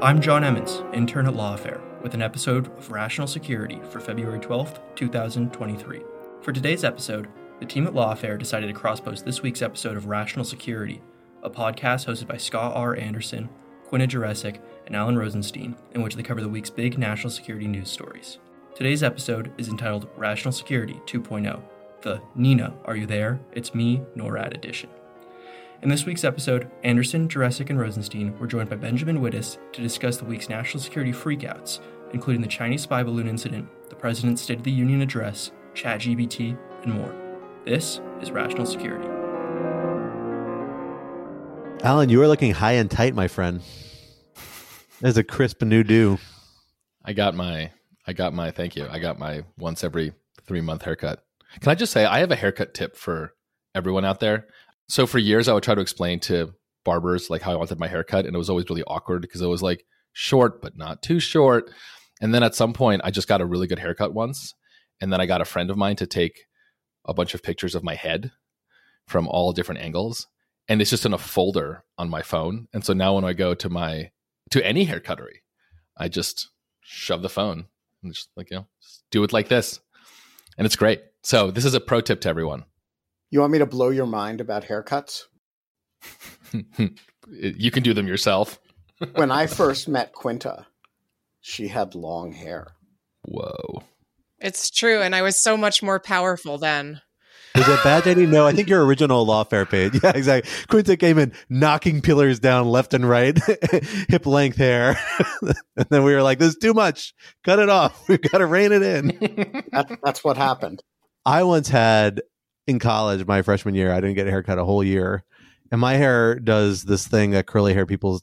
I'm John Emmons, intern at Lawfare, with an episode of Rational Security for February 12th, 2023. For today's episode, the team at Lawfare decided to cross-post this week's episode of Rational Security, a podcast hosted by Scott R. Anderson, Quinta Jurecic, and Alan Rosenstein, in which they cover the week's big national security news stories. Today's episode is entitled Rational Security 2.0, the Nena, Are You There? It's Me, NORAD edition. In this week's episode, Anderson, Jurecic, and Rosenstein were joined by Benjamin Wittes to discuss the week's national security freakouts, including the Chinese spy balloon incident, the President's State of the Union address, ChatGPT, and more. This is Rational Security. Alan, you are looking high and tight, my friend. There's a crisp new do. I got my I got my thank you. I got my once every three month haircut. Can I just say I have a haircut tip for everyone out there? So for years I would try to explain to barbers like how I wanted my haircut and it was always really awkward because it was like short but not too short. And then at some point I just got a really good haircut once and then I got a friend of mine to take a bunch of pictures of my head from all different angles and it's just in a folder on my phone. And so now when I go to my to any haircuttery, I just shove the phone and just like, you know, do it like this. And it's great. So this is a pro tip to everyone. You want me to blow your mind about haircuts? you can do them yourself. when I first met Quinta, she had long hair. Whoa. It's true. And I was so much more powerful then. Is it bad, Jenny? No, I think your original lawfare page. Yeah, exactly. Quinta came in knocking pillars down left and right, hip length hair. and then we were like, this is too much. Cut it off. We've got to rein it in. That, that's what happened. I once had in college, my freshman year, I didn't get a haircut a whole year. And my hair does this thing that curly hair people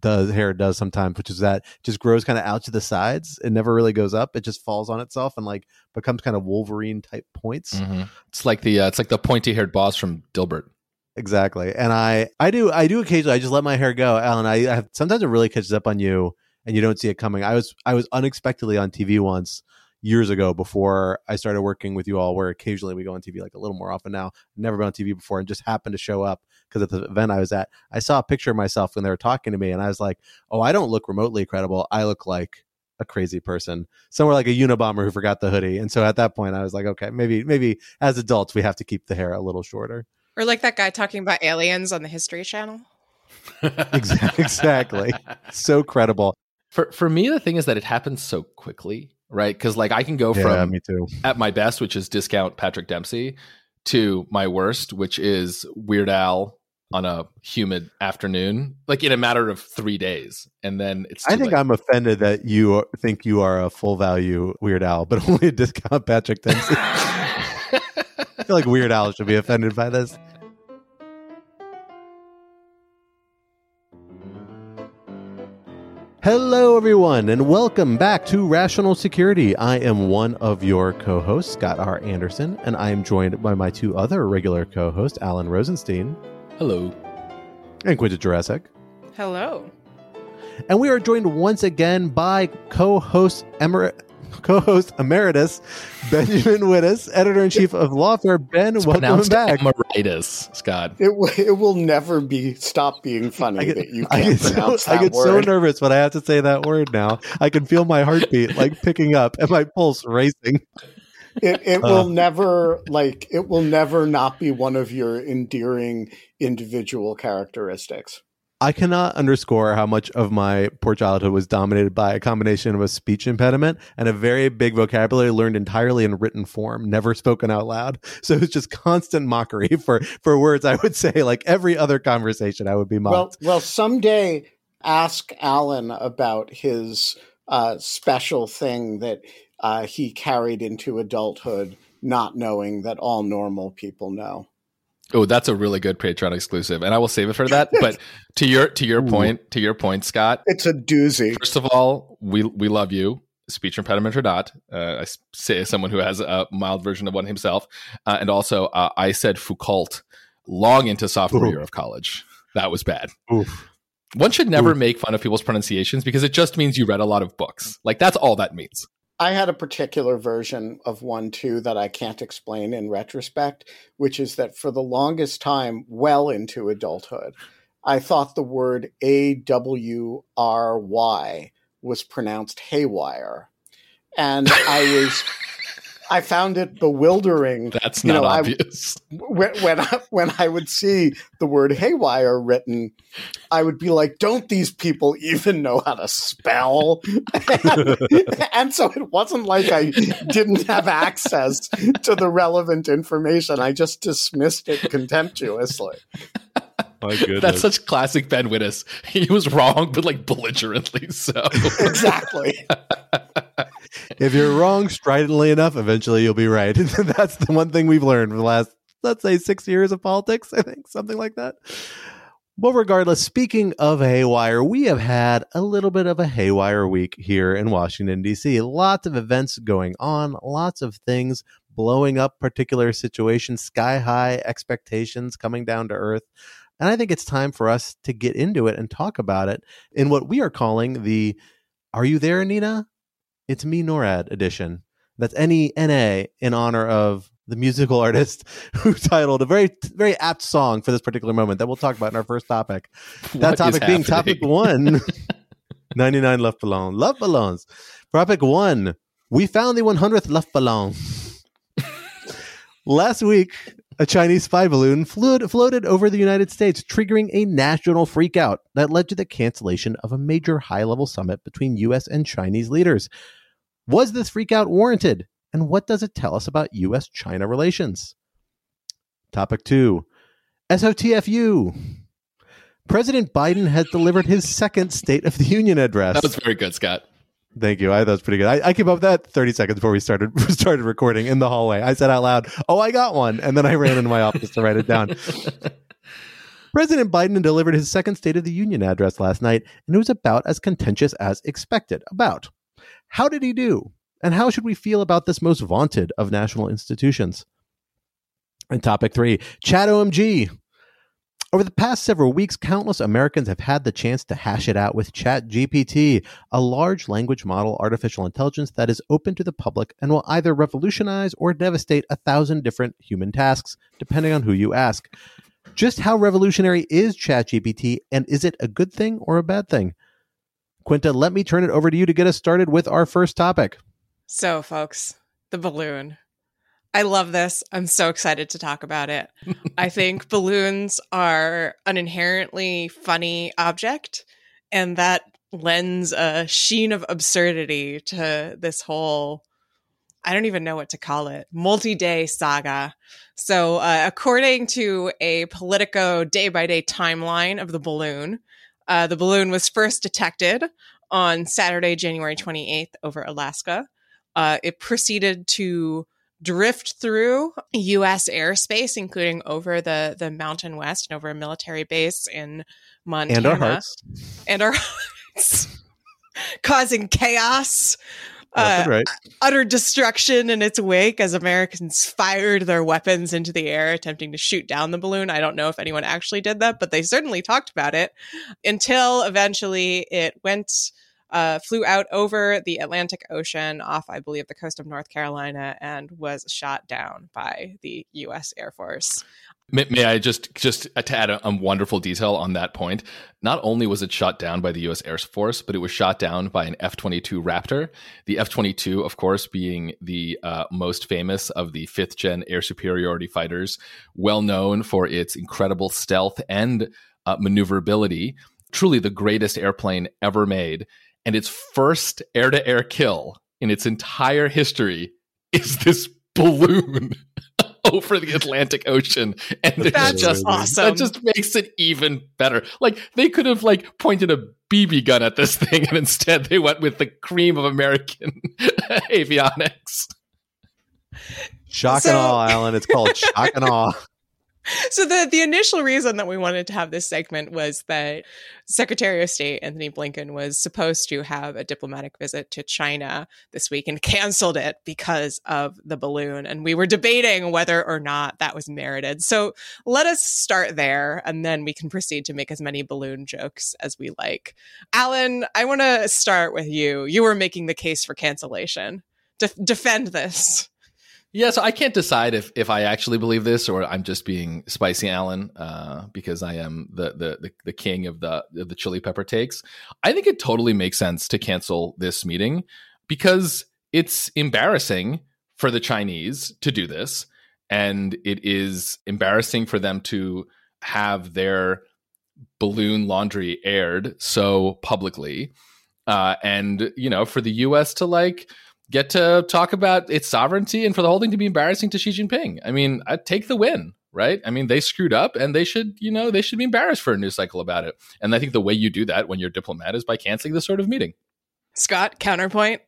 does hair does sometimes, which is that just grows kind of out to the sides. It never really goes up. It just falls on itself and like becomes kind of Wolverine type points. Mm-hmm. It's like the uh, it's like the pointy haired boss from Dilbert. Exactly. And I I do I do occasionally I just let my hair go, Alan. I, I have sometimes it really catches up on you and you don't see it coming. I was I was unexpectedly on TV once years ago before I started working with you all, where occasionally we go on TV like a little more often now. Never been on TV before and just happened to show up because at the event I was at, I saw a picture of myself when they were talking to me and I was like, oh, I don't look remotely credible. I look like a crazy person, somewhere like a Unabomber who forgot the hoodie. And so at that point, I was like, okay, maybe, maybe as adults, we have to keep the hair a little shorter. Or like that guy talking about aliens on the History Channel. exactly. exactly. So credible. For for me, the thing is that it happens so quickly right? Because like I can go yeah, from me too. at my best, which is discount Patrick Dempsey, to my worst, which is Weird Al on a humid afternoon, like in a matter of three days, and then it's. I think late. I'm offended that you think you are a full value Weird Al, but only a discount Patrick Dempsey. I feel like Weird Al should be offended by this. Hello, everyone, and welcome back to Rational Security. I am one of your co hosts, Scott R. Anderson, and I am joined by my two other regular co hosts, Alan Rosenstein. Hello. And Quinta Jurecic. Hello. And we are joined once again by co host Emer- co-host emeritus Benjamin Wittes, editor in chief of Lawfare. Ben, it's welcome back. Emeritus, Scott. It, w- it will never be stop being funny get, that you I can't get, pronounce so, that I get word. so nervous when I have to say that word now. I can feel my heartbeat like picking up and my pulse racing. it it will uh. never like it will never not be one of your endearing individual characteristics. I cannot underscore how much of my poor childhood was dominated by a combination of a speech impediment and a very big vocabulary learned entirely in written form, never spoken out loud. So it was just constant mockery for for words I would say like every other conversation I would be mocked. Well, well, someday ask Alan about his uh, special thing that uh, he carried into adulthood, not knowing that all normal people know. Oh, that's a really good Patreon exclusive, and I will save it for that. But to your to your point, to your point, Scott, it's a doozy. First of all, we we love you, speech impediment or not. Uh, I say as someone who has a mild version of one himself, uh, and also uh, I said Foucault long into sophomore Ooh. year of college. That was bad. Oof. One should never Oof. make fun of people's pronunciations because it just means you read a lot of books. Like that's all that means. I had a particular version of one too that I can't explain in retrospect, which is that for the longest time, well into adulthood, I thought the word A W R Y was pronounced haywire. And I was I found it bewildering. That's not you know, obvious. I, when when I, when I would see the word haywire written, I would be like, "Don't these people even know how to spell?" and, and so it wasn't like I didn't have access to the relevant information. I just dismissed it contemptuously. My goodness. That's such classic Ben Wittes. He was wrong, but like belligerently so. exactly. if you're wrong stridently enough, eventually you'll be right. That's the one thing we've learned from the last, let's say, six years of politics, I think, something like that. Well, regardless, speaking of haywire, we have had a little bit of a haywire week here in Washington, D.C. Lots of events going on, lots of things blowing up particular situations, sky high expectations coming down to earth. And I think it's time for us to get into it and talk about it in what we are calling the Are You There, Nena? It's Me NORAD edition. That's N E N A in honor of the musical artist who titled a very, very apt song for this particular moment that we'll talk about in our first topic. That topic being topic one 99 Luftballon. Love Ballons. Topic one We found the 100th Luftballon. Last week, a Chinese spy balloon flew, floated over the United States, triggering a national freakout that led to the cancellation of a major high level summit between U.S. and Chinese leaders. Was this freakout warranted? And what does it tell us about U.S. China relations? Topic two SOTFU. President Biden has delivered his second State of the Union address. That was very good, Scott. Thank you. I thought it was pretty good. I, I came up with that 30 seconds before we started started recording in the hallway. I said out loud, "Oh, I got one," and then I ran into my office to write it down. President Biden delivered his second State of the Union address last night, and it was about as contentious as expected. About how did he do, and how should we feel about this most vaunted of national institutions? And topic three, Chat OMG. Over the past several weeks, countless Americans have had the chance to hash it out with ChatGPT, a large language model artificial intelligence that is open to the public and will either revolutionize or devastate a thousand different human tasks, depending on who you ask. Just how revolutionary is ChatGPT, and is it a good thing or a bad thing? Quinta, let me turn it over to you to get us started with our first topic. So, folks, the balloon. I love this. I'm so excited to talk about it. I think balloons are an inherently funny object, and that lends a sheen of absurdity to this whole I don't even know what to call it multi day saga. So, uh, according to a Politico day by day timeline of the balloon, uh, the balloon was first detected on Saturday, January 28th over Alaska. Uh, it proceeded to drift through U.S. airspace, including over the the Mountain West and over a military base in Montana, and our hearts, and our hearts, causing chaos. Uh, right. utter destruction in its wake as Americans fired their weapons into the air, attempting to shoot down the balloon. I don't know if anyone actually did that, but they certainly talked about it until eventually it went uh, flew out over the Atlantic Ocean off, I believe, the coast of North Carolina and was shot down by the U.S. Air Force. May, may, I just just to add a, a, wonderful detail on that point? Not only was it shot down by the U.S. Air Force, but it was shot down by an F-22 Raptor. The F-22, of course, being the uh, most famous of the fifth-gen air superiority fighters, well known for its incredible stealth and uh, maneuverability. Truly, the greatest airplane ever made, and its first air-to-air kill in its entire history is this balloon. over the Atlantic Ocean, and that's just awesome. That just makes it even better. Like they could have like pointed a BB gun at this thing, and instead they went with the cream of American avionics. Shock so, and awe, Alan. It's called shock and awe. so the the initial reason that we wanted to have this segment was that Secretary of State Antony Blinken was supposed to have a diplomatic visit to China this week and canceled it because of the balloon and we were debating whether or not that was merited. So let us start there and then we can proceed to make as many balloon jokes as we like. Alan, I want to start with you. You were making the case for cancellation. De- defend this. Yeah, so I can't decide if if I actually believe this or I'm just being spicy Alan uh, because I am the, the, the the king of the of the chili pepper takes. I think it totally makes sense to cancel this meeting because it's embarrassing for the Chinese to do this, and it is embarrassing for them to have their balloon laundry aired so publicly, uh, and you know for the U.S. to like get to talk about its sovereignty and for the whole thing to be embarrassing to Xi Jinping. I mean, I take the win, right? I mean, they screwed up and they should, you know, they should be embarrassed for a news cycle about it. And I think the way you do that when you're a diplomat is by canceling this sort of meeting. Scott, counterpoint.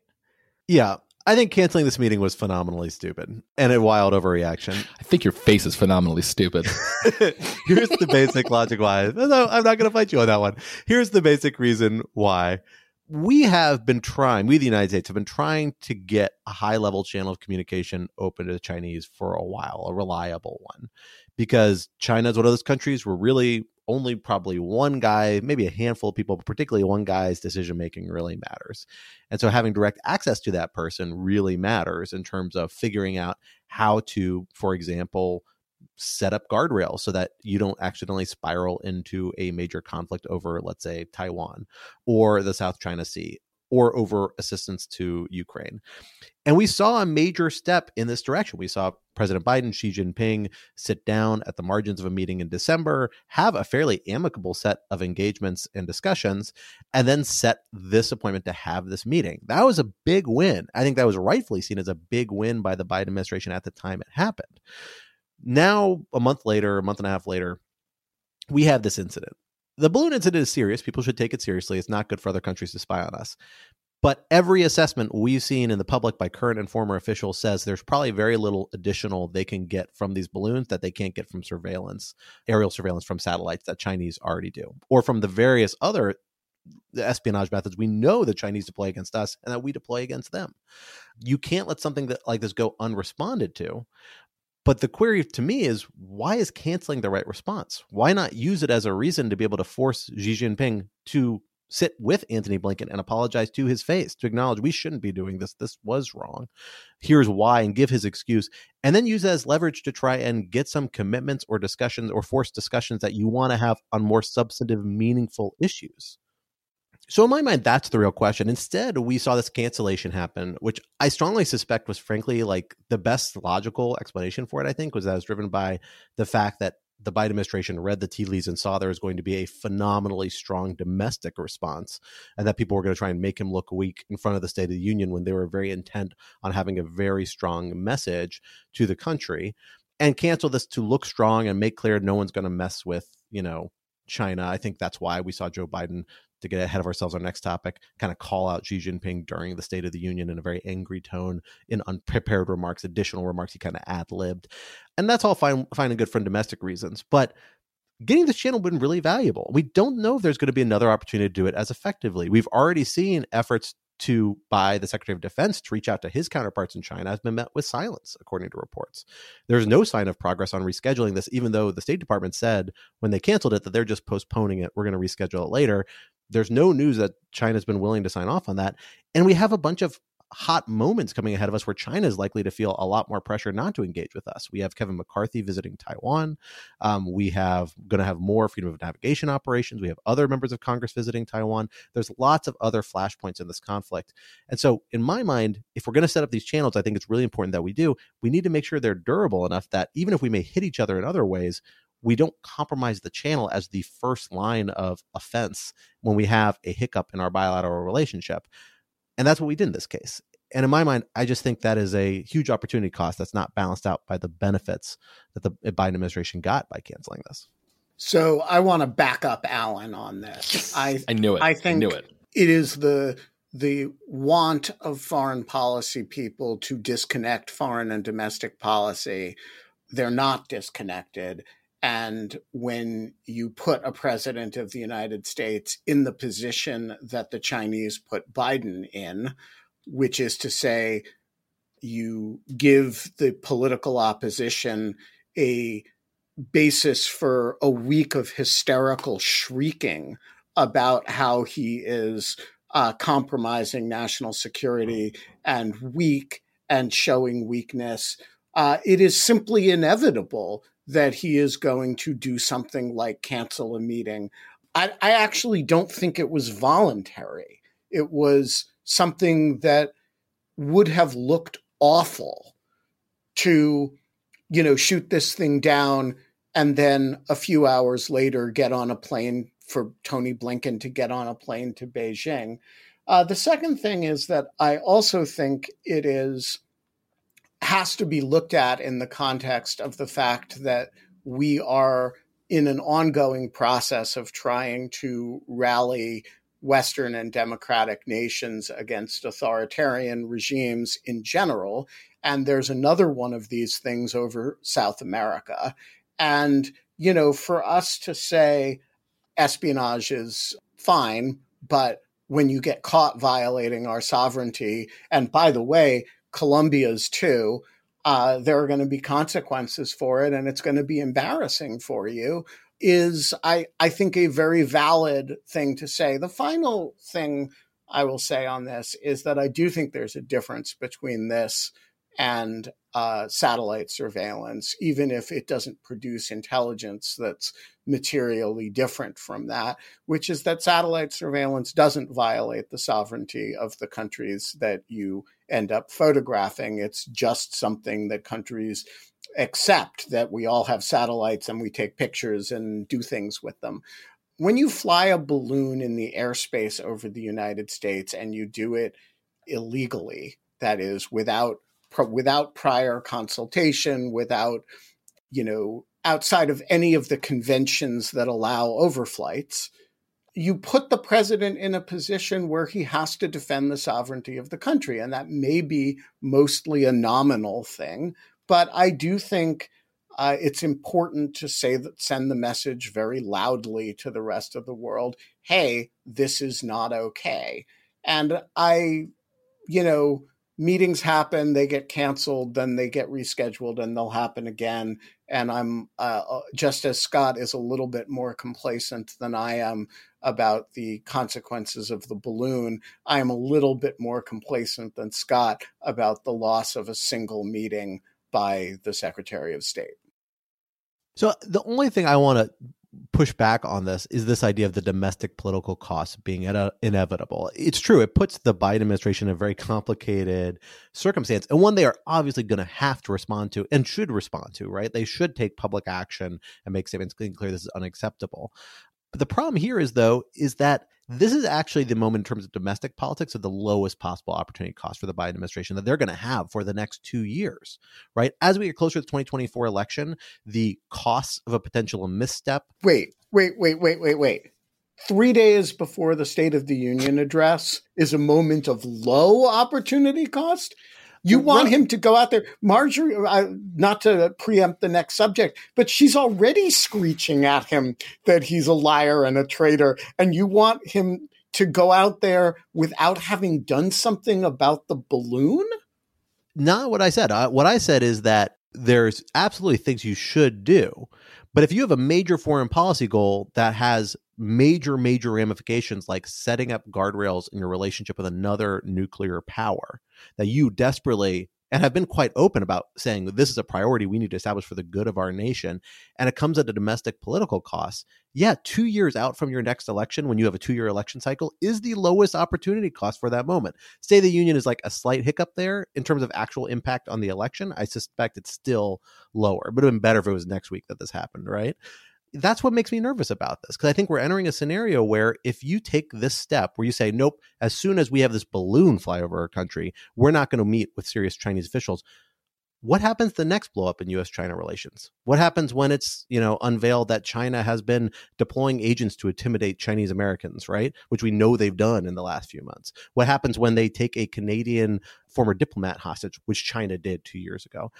Yeah. I think canceling this meeting was phenomenally stupid and a wild overreaction. I think your face is phenomenally stupid. Here's the basic logic why. No, I'm not going to fight you on that one. Here's the basic reason why we have been trying, we, the United States, have been trying to get a high level channel of communication open to the Chinese for a while, a reliable one, because China is one of those countries where really only probably one guy, maybe a handful of people, but particularly one guy's decision making really matters. And so having direct access to that person really matters in terms of figuring out how to, for example, set up guardrails so that you don't accidentally spiral into a major conflict over, let's say, Taiwan or the South China Sea or over assistance to Ukraine. And we saw a major step in this direction. We saw President Biden, Xi Jinping sit down at the margins of a meeting in December, have a fairly amicable set of engagements and discussions, and then set this appointment to have this meeting. That was a big win. I think that was rightfully seen as a big win by the Biden administration at the time it happened. Now, a month later, a month and a half later, we have this incident. The balloon incident is serious. People should take it seriously. It's not good for other countries to spy on us. But every assessment we've seen in the public by current and former officials says there's probably very little additional they can get from these balloons that they can't get from surveillance, aerial surveillance from satellites that Chinese already do, or from the various other espionage methods we know the Chinese deploy against us and that we deploy against them. You can't let something that like this go unresponded to. But the query to me is why is canceling the right response? Why not use it as a reason to be able to force Xi Jinping to sit with Antony Blinken and apologize to his face, to acknowledge we shouldn't be doing this. This was wrong. Here's why, and give his excuse, and then use that as leverage to try and get some commitments or discussions or force discussions that you want to have on more substantive, meaningful issues. So, in my mind, that's the real question. Instead, we saw this cancellation happen, which I strongly suspect was, frankly, like the best logical explanation for it. I think was that was driven by the fact that the Biden administration read the tea leaves and saw there was going to be a phenomenally strong domestic response, and that people were going to try and make him look weak in front of the State of the Union when they were very intent on having a very strong message to the country, and cancel this to look strong and make clear no one's going to mess with, you know, China. I think that's why we saw Joe Biden to get ahead of ourselves, our next topic, kind of call out Xi Jinping during the State of the Union in a very angry tone, in unprepared remarks, additional remarks he kind of ad libbed, and that's all fine, fine and good for domestic reasons. But getting this channel been really valuable. We don't know if there's going to be another opportunity to do it as effectively. We've already seen efforts to by the Secretary of Defense to reach out to his counterparts in China has been met with silence, according to reports. There's no sign of progress on rescheduling this, even though the State Department said when they canceled it that they're just postponing it. We're going to reschedule it later there's no news that China's been willing to sign off on that. And we have a bunch of hot moments coming ahead of us where China is likely to feel a lot more pressure not to engage with us. We have Kevin McCarthy visiting Taiwan. Um, we have going to have more freedom of navigation operations. We have other members of Congress visiting Taiwan. There's lots of other flashpoints in this conflict. And so, in my mind, if we're going to set up these channels, I think it's really important that we do. We need to make sure they're durable enough that even if we may hit each other in other ways, we don't compromise the channel as the first line of offense when we have a hiccup in our bilateral relationship. And that's what we did in this case. And in my mind, I just think that is a huge opportunity cost that's not balanced out by the benefits that the Biden administration got by canceling this. So I want to back up Alan on this. I I knew it. I think I knew it. it is the the want of foreign policy people to disconnect foreign and domestic policy. They're not disconnected. And when you put a president of the United States in the position that the Chinese put Biden in, which is to say, you give the political opposition a basis for a week of hysterical shrieking about how he is uh, compromising national security and weak and showing weakness. Uh, it is simply inevitable that he is going to do something like cancel a meeting. I, I actually don't think it was voluntary. It was something that would have looked awful to, you know, shoot this thing down and then a few hours later get on a plane for Tony Blinken to get on a plane to Beijing. Uh, the second thing is that I also think it is has to be looked at in the context of the fact that we are in an ongoing process of trying to rally Western and democratic nations against authoritarian regimes in general. And there's another one of these things over South America. And, you know, for us to say espionage is fine, but when you get caught violating our sovereignty, and by the way, Colombia's too, uh, there are going to be consequences for it and it's going to be embarrassing for you is I, I think a very valid thing to say. The final thing I will say on this is that I do think there's a difference between this and uh, satellite surveillance, even if it doesn't produce intelligence that's materially different from that, which is that satellite surveillance doesn't violate the sovereignty of the countries that you end up photographing. It's just something that countries accept that we all have satellites and we take pictures and do things with them. When you fly a balloon in the airspace over the United States and you do it illegally, that is without without prior consultation, without you know outside of any of the conventions that allow overflights, you put the president in a position where he has to defend the sovereignty of the country. And that may be mostly a nominal thing, but I do think uh, it's important to say that send the message very loudly to the rest of the world hey, this is not okay. And I, you know, meetings happen, they get canceled, then they get rescheduled, and they'll happen again. And I'm uh, uh, just as Scott is a little bit more complacent than I am about the consequences of the balloon. I am a little bit more complacent than Scott about the loss of a single meeting by the Secretary of State. So the only thing I want to push back on this is this idea of the domestic political costs being inevitable. It's true. It puts the Biden administration in a very complicated circumstance and one they are obviously going to have to respond to and should respond to, right? They should take public action and make statements clear this is unacceptable. But the problem here is, though, is that this is actually the moment in terms of domestic politics of the lowest possible opportunity cost for the Biden administration that they're going to have for the next two years, right? As we get closer to the 2024 election, the costs of a potential misstep. Wait, wait, wait, wait, wait, wait. Three days before the State of the Union address is a moment of low opportunity cost. You want him to go out there, Marjorie, uh, not to preempt the next subject, but she's already screeching at him that he's a liar and a traitor. And you want him to go out there without having done something about the balloon? Not what I said. Uh, what I said is that there's absolutely things you should do. But if you have a major foreign policy goal that has major, major ramifications like setting up guardrails in your relationship with another nuclear power that you desperately and have been quite open about saying this is a priority we need to establish for the good of our nation. And it comes at a domestic political cost. Yeah, two years out from your next election, when you have a two year election cycle, is the lowest opportunity cost for that moment. Say the union is like a slight hiccup there in terms of actual impact on the election. I suspect it's still lower, it would have been better if it was next week that this happened, right? That's what makes me nervous about this because I think we're entering a scenario where if you take this step where you say, nope, as soon as we have this balloon fly over our country, we're not going to meet with serious Chinese officials. What happens the next blow up in US China relations? What happens when it's, you know, unveiled that China has been deploying agents to intimidate Chinese Americans, right? Which we know they've done in the last few months. What happens when they take a Canadian former diplomat hostage, which China did 2 years ago?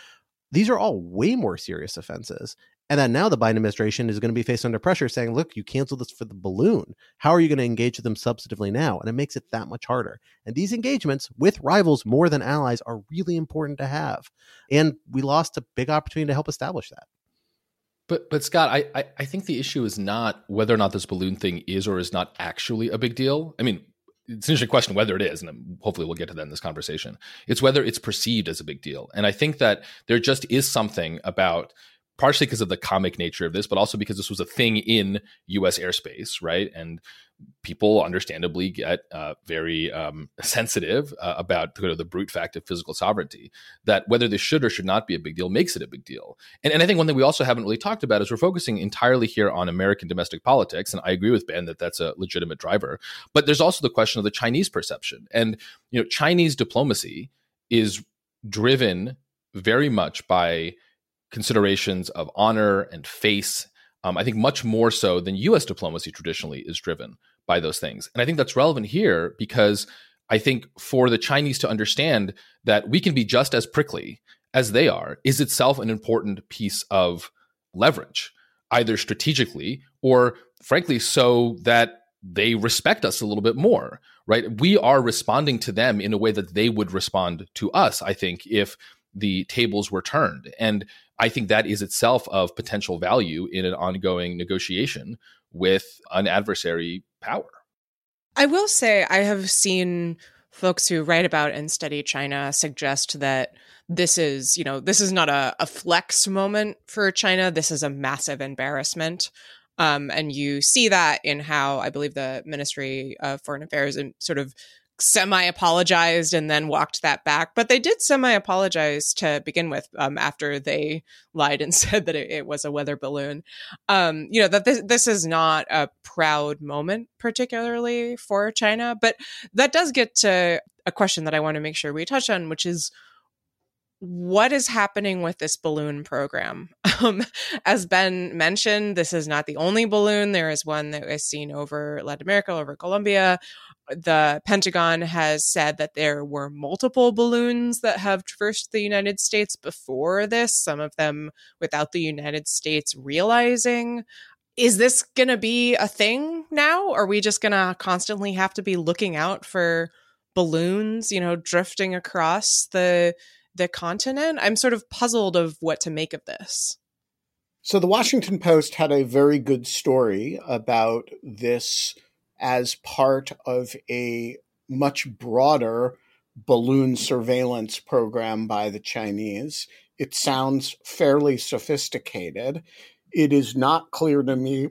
these are all way more serious offenses. And then now the Biden administration is going to be faced under pressure saying, look, you canceled this for the balloon. How are you going to engage with them substantively now? And it makes it that much harder. And these engagements with rivals more than allies are really important to have. And we lost a big opportunity to help establish that. But but Scott, I, I think the issue is not whether or not this balloon thing is or is not actually a big deal. I mean, it's an interesting question whether it is, and hopefully we'll get to that in this conversation. It's whether it's perceived as a big deal. And I think that there just is something about partially because of the comic nature of this, but also because this was a thing in U.S. airspace, right? And people understandably get uh, very um, sensitive uh, about you know, the brute fact of physical sovereignty. That whether this should or should not be a big deal makes it a big deal. And, and I think one thing we also haven't really talked about is we're focusing entirely here on American domestic politics, and I agree with Ben that that's a legitimate driver. But there's also the question of the Chinese perception, and you know, Chinese diplomacy is driven very much by considerations of honor and face. Um, I think much more so than U.S. diplomacy traditionally is driven by those things. And I think that's relevant here because I think for the Chinese to understand that we can be just as prickly as they are is itself an important piece of leverage, either strategically or frankly, so that they respect us a little bit more, right? We are responding to them in a way that they would respond to us, I think, if the tables were turned. And I think that is itself of potential value in an ongoing negotiation with an adversary power. I will say I have seen folks who write about and study China suggest that this is, you know, this is not a, a flex moment for China. This is a massive embarrassment. Um, and you see that in how I believe the Ministry of Foreign Affairs and sort of semi apologized and then walked that back. But they did semi apologize to begin with um, after they lied and said that it, it was a weather balloon. Um, you know, that this, this is not a proud moment, particularly for China. But that does get to a question that I want to make sure we touch on, which is what is happening with this balloon program? Um, as Ben mentioned, this is not the only balloon. There is one that was seen over Latin America, over Colombia, the Pentagon has said that there were multiple balloons that have traversed the United States before this, some of them without the United States realizing. Is this going to be a thing now? Are we just going to constantly have to be looking out for balloons, you know, drifting across the the continent? I'm sort of puzzled of what to make of this. So the Washington Post had a very good story about this as part of a much broader balloon surveillance program by the Chinese. It sounds fairly sophisticated. It is not clear to me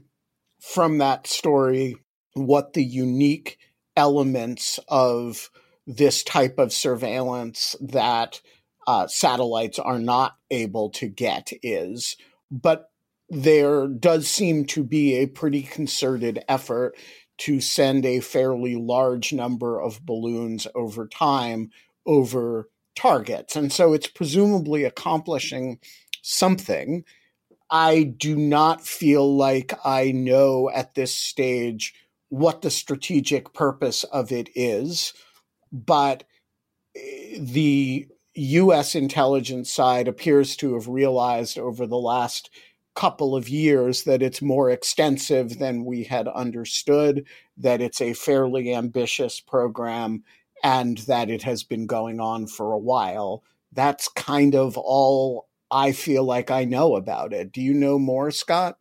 from that story what the unique elements of this type of surveillance that uh, satellites are not able to get is. But there does seem to be a pretty concerted effort to send a fairly large number of balloons over time over targets. And so it's presumably accomplishing something. I do not feel like I know at this stage what the strategic purpose of it is, but eh, the US intelligence side appears to have realized over the last couple of years that it's more extensive than we had understood, that it's a fairly ambitious program, and that it has been going on for a while. That's kind of all I feel like I know about it. Do you know more, Scott?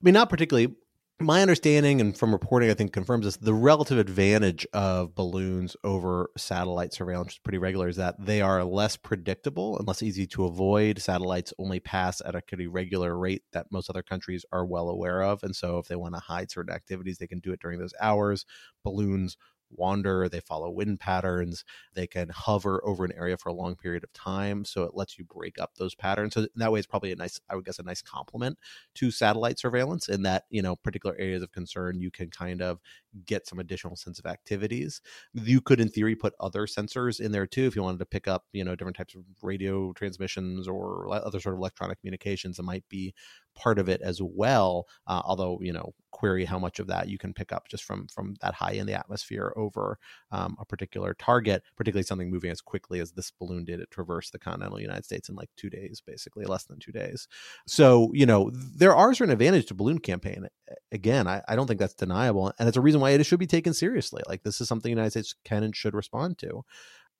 I mean, not particularly. My understanding and from reporting, I think confirms this, the relative advantage of balloons over satellite surveillance, is pretty regular, is that they are less predictable and less easy to avoid. Satellites only pass at a pretty regular rate that most other countries are well aware of. And so if they want to hide certain activities, they can do it during those hours. Balloons wander, they follow wind patterns, they can hover over an area for a long period of time. So it lets you break up those patterns. So that way it's probably a nice, I would guess, a nice complement to satellite surveillance in that, you know, particular areas of concern, you can kind of get some additional sense of activities. You could, in theory, put other sensors in there too if you wanted to pick up, you know, different types of radio transmissions or other sort of electronic communications that might be part of it as well. Uh, although, you know, query how much of that you can pick up just from from that high in the atmosphere over um, a particular target, particularly something moving as quickly as this balloon did. It traversed the continental United States in like two days, basically less than two days. So, you know, there are certain advantages to balloon campaign. Again, I, I don't think that's deniable, and it's a reason why it should be taken seriously. Like this is something the United States can and should respond to.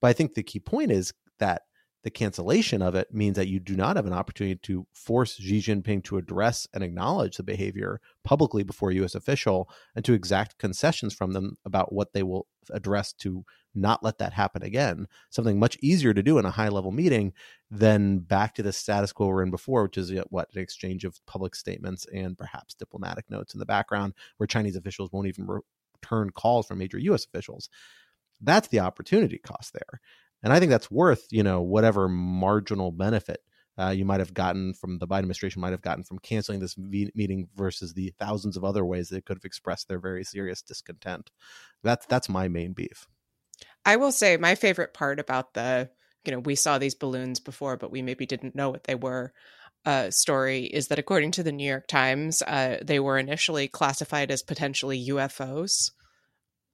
But I think the key point is that the cancellation of it means that you do not have an opportunity to force Xi Jinping to address and acknowledge the behavior publicly before a U.S. official and to exact concessions from them about what they will address to not let that happen again. Something much easier to do in a high level meeting than back to the status quo we're in before, which is uh, what an exchange of public statements and perhaps diplomatic notes in the background where Chinese officials won't even return calls from major U.S. officials. That's the opportunity cost there and I think that's worth you know whatever marginal benefit uh, you might have gotten from the Biden administration might have gotten from canceling this meeting versus the thousands of other ways they could have expressed their very serious discontent. That's that's my main beef. I will say my favorite part about the you know we saw these balloons before, but we maybe didn't know what they were. Uh, story is that according to the New York Times, uh, they were initially classified as potentially UFOs.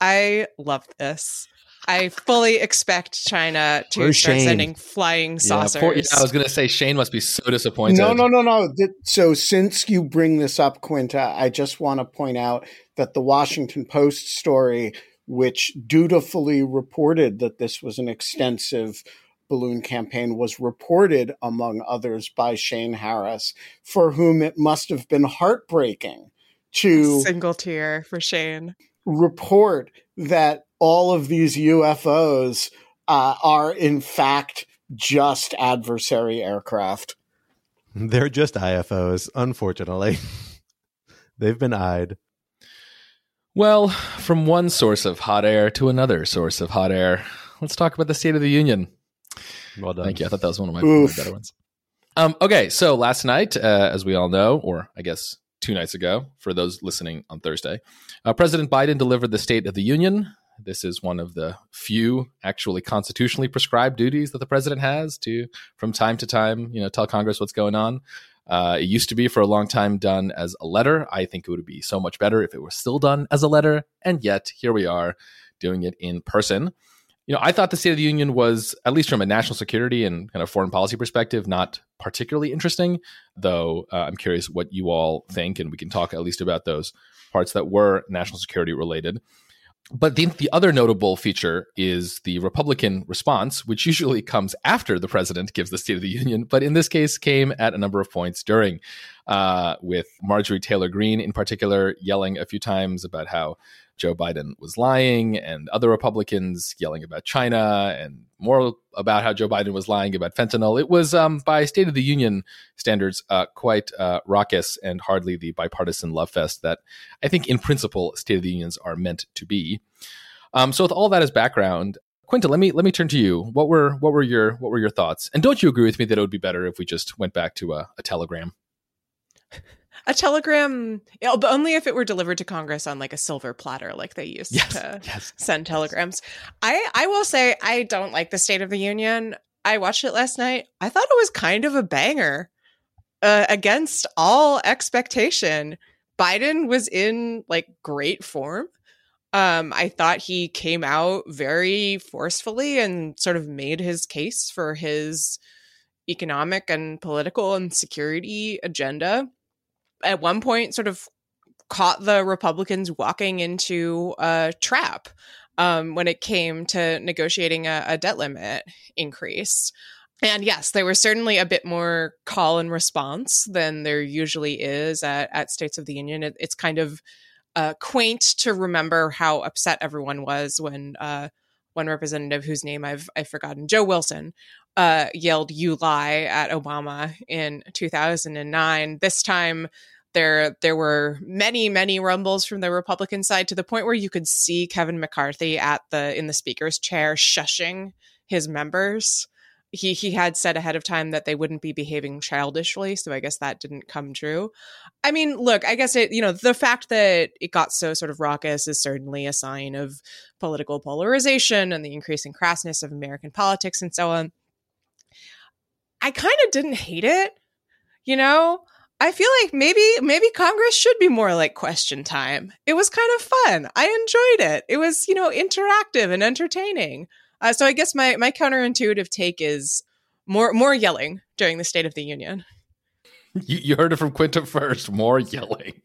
I love this. I fully expect China to Where's start Shane? sending flying saucers. Yeah, poor, I was going to say Shane must be so disappointed. No, no, no, no. So since you bring this up, Quinta, I just want to point out that the Washington Post story, which dutifully reported that this was an extensive balloon campaign, was reported, among others, by Shane Harris, for whom it must have been heartbreaking to A single tear for Shane report that all of these UFOs uh, are in fact just adversary aircraft. They're just IFOs, unfortunately. They've been eyed. Well, from one source of hot air to another source of hot air, let's talk about the State of the Union. Well done. Thank you. I thought that was one of my, my better ones. Um, okay, so last night, uh, as we all know, or I guess two nights ago, for those listening on Thursday, uh, President Biden delivered the State of the Union. This is one of the few actually constitutionally prescribed duties that the president has to, from time to time, you know, tell Congress what's going on. Uh, it used to be for a long time done as a letter. I think it would be so much better if it were still done as a letter. And yet, here we are doing it in person you know, I thought the State of the Union was, at least from a national security and kind of foreign policy perspective, not particularly interesting. Though uh, I'm curious what you all think, and we can talk at least about those parts that were national security related. But the, the other notable feature is the Republican response, which usually comes after the president gives the State of the Union, but in this case came at a number of points during, uh, with Marjorie Taylor Greene in particular yelling a few times about how Joe Biden was lying and other Republicans yelling about China and more about how Joe Biden was lying about fentanyl. It was, um, by State of the Union standards, uh, quite uh, raucous and hardly the bipartisan love fest that I think, in principle, State of the Unions are meant to be. Um, so, with all that as background, Quinta, let me let me turn to you. What were what were your what were your thoughts? And don't you agree with me that it would be better if we just went back to a, a telegram? a telegram, but only if it were delivered to Congress on like a silver platter, like they used yes, to yes. send telegrams. I I will say I don't like the State of the Union. I watched it last night. I thought it was kind of a banger uh, against all expectation. Biden was in like great form. Um, I thought he came out very forcefully and sort of made his case for his economic and political and security agenda at one point sort of caught the Republicans walking into a trap um, when it came to negotiating a, a debt limit increase. and yes, there was certainly a bit more call and response than there usually is at, at States of the Union. It, it's kind of uh, quaint to remember how upset everyone was when uh, one representative whose name I've I've forgotten, Joe Wilson, uh, yelled "You lie" at Obama in 2009. This time, there there were many many rumbles from the Republican side to the point where you could see Kevin McCarthy at the in the speaker's chair shushing his members. He he had said ahead of time that they wouldn't be behaving childishly so i guess that didn't come true. I mean look i guess it you know the fact that it got so sort of raucous is certainly a sign of political polarization and the increasing crassness of american politics and so on. I kind of didn't hate it you know I feel like maybe maybe Congress should be more like question time. It was kind of fun. I enjoyed it. It was, you know, interactive and entertaining. Uh, so I guess my my counterintuitive take is more more yelling during the State of the Union. You, you heard it from Quinta first. More yelling.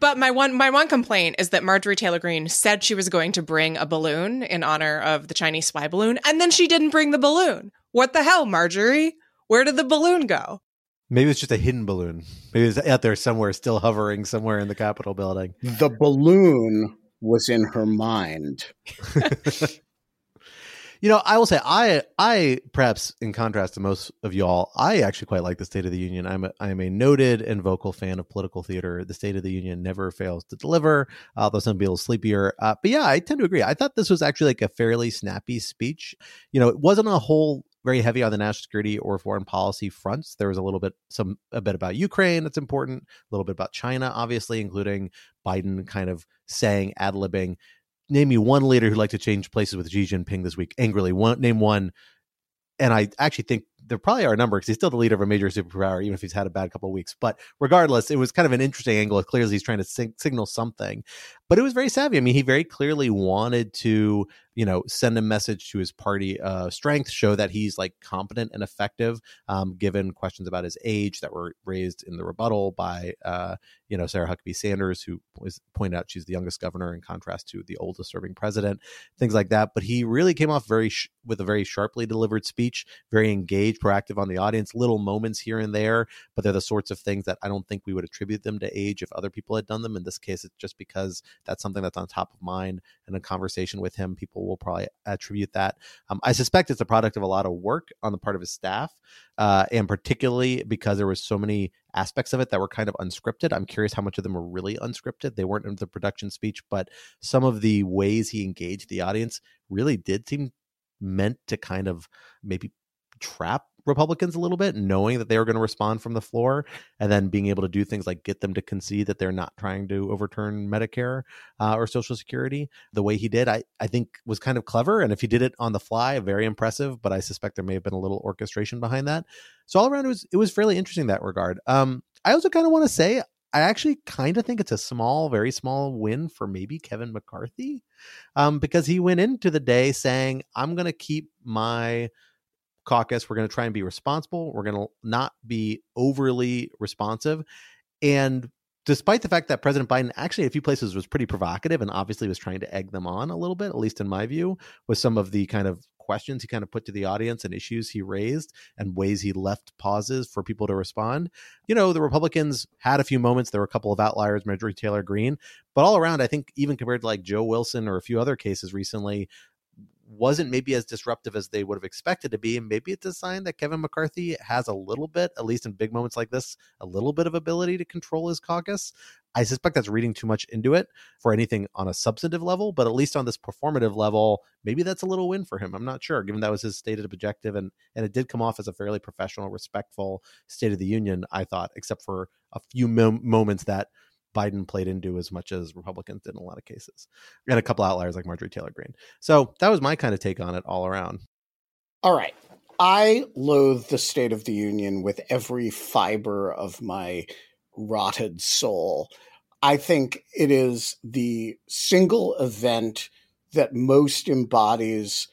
But my one my one complaint is that Marjorie Taylor Greene said she was going to bring a balloon in honor of the Chinese spy balloon, and then she didn't bring the balloon. What the hell, Marjorie? Where did the balloon go? Maybe it's just a hidden balloon. Maybe it's out there somewhere, still hovering somewhere in the Capitol building. The balloon was in her mind. You know, I will say I I perhaps in contrast to most of y'all, I actually quite like the State of the Union. I'm a, I'm a noted and vocal fan of political theater. The State of the Union never fails to deliver, although some people sleepier. Uh, but yeah, I tend to agree. I thought this was actually like a fairly snappy speech. You know, it wasn't a whole very heavy on the national security or foreign policy fronts. There was a little bit some a bit about Ukraine that's important, a little bit about China, obviously, including Biden kind of saying ad libbing name me one leader who'd like to change places with Xi Jinping this week angrily. One name one, and I actually think there probably are a number because he's still the leader of a major superpower, even if he's had a bad couple of weeks. But regardless, it was kind of an interesting angle. Clearly, he's trying to sig- signal something, but it was very savvy. I mean, he very clearly wanted to you know send a message to his party uh, strength show that he's like competent and effective um, given questions about his age that were raised in the rebuttal by uh, you know sarah huckabee sanders who was pointed out she's the youngest governor in contrast to the oldest serving president things like that. But he really came off very sh- with a very sharply delivered speech very engaged proactive on the audience little moments here and there but they're the sorts of things that i don't think we would attribute them to age if other people had done them. In this case it's just because that's something that's on top of mind and a conversation with him people will probably attribute that. Um, I suspect it's a product of a lot of work on the part of his staff, uh, and particularly because there was so many aspects of it that were kind of unscripted. I'm curious how much of them were really unscripted. They weren't in the production speech, but some of the ways he engaged the audience really did seem meant to kind of maybe trap Republicans a little bit, knowing that they were going to respond from the floor, and then being able to do things like get them to concede that they're not trying to overturn Medicare uh, or Social Security. The way he did, I, I think, was kind of clever. And if he did it on the fly, very impressive. But I suspect there may have been a little orchestration behind that. So all around, it was it was fairly interesting in that regard. Um, I also kind of want to say I actually kind of think it's a small, very small win for maybe Kevin McCarthy, um, because he went into the day saying, "I'm going to keep my caucus. We're going to try and be responsible. We're going to not be overly responsive. And despite the fact that President Biden actually a few places was pretty provocative and obviously was trying to egg them on a little bit, at least in my view, with some of the kind of questions he kind of put to the audience and issues he raised and ways he left pauses for people to respond. You know, the Republicans had a few moments. There were a couple of outliers, Marjorie Taylor Greene, but all around, I think even compared to like Joe Wilson or a few other cases recently, wasn't maybe as disruptive as they would have expected to be. And maybe it's a sign that Kevin McCarthy has a little bit, at least in big moments like this, a little bit of ability to control his caucus. I suspect that's reading too much into it for anything on a substantive level, but at least on this performative level, maybe that's a little win for him. I'm not sure, given that was his stated objective, and and it did come off as a fairly professional, respectful State of the Union. I thought, except for a few mo- moments that Biden played into as much as Republicans did in a lot of cases, and a couple outliers like Marjorie Taylor Greene. So that was my kind of take on it all around. All right. I loathe the State of the Union with every fiber of my rotted soul. I think it is the single event that most embodies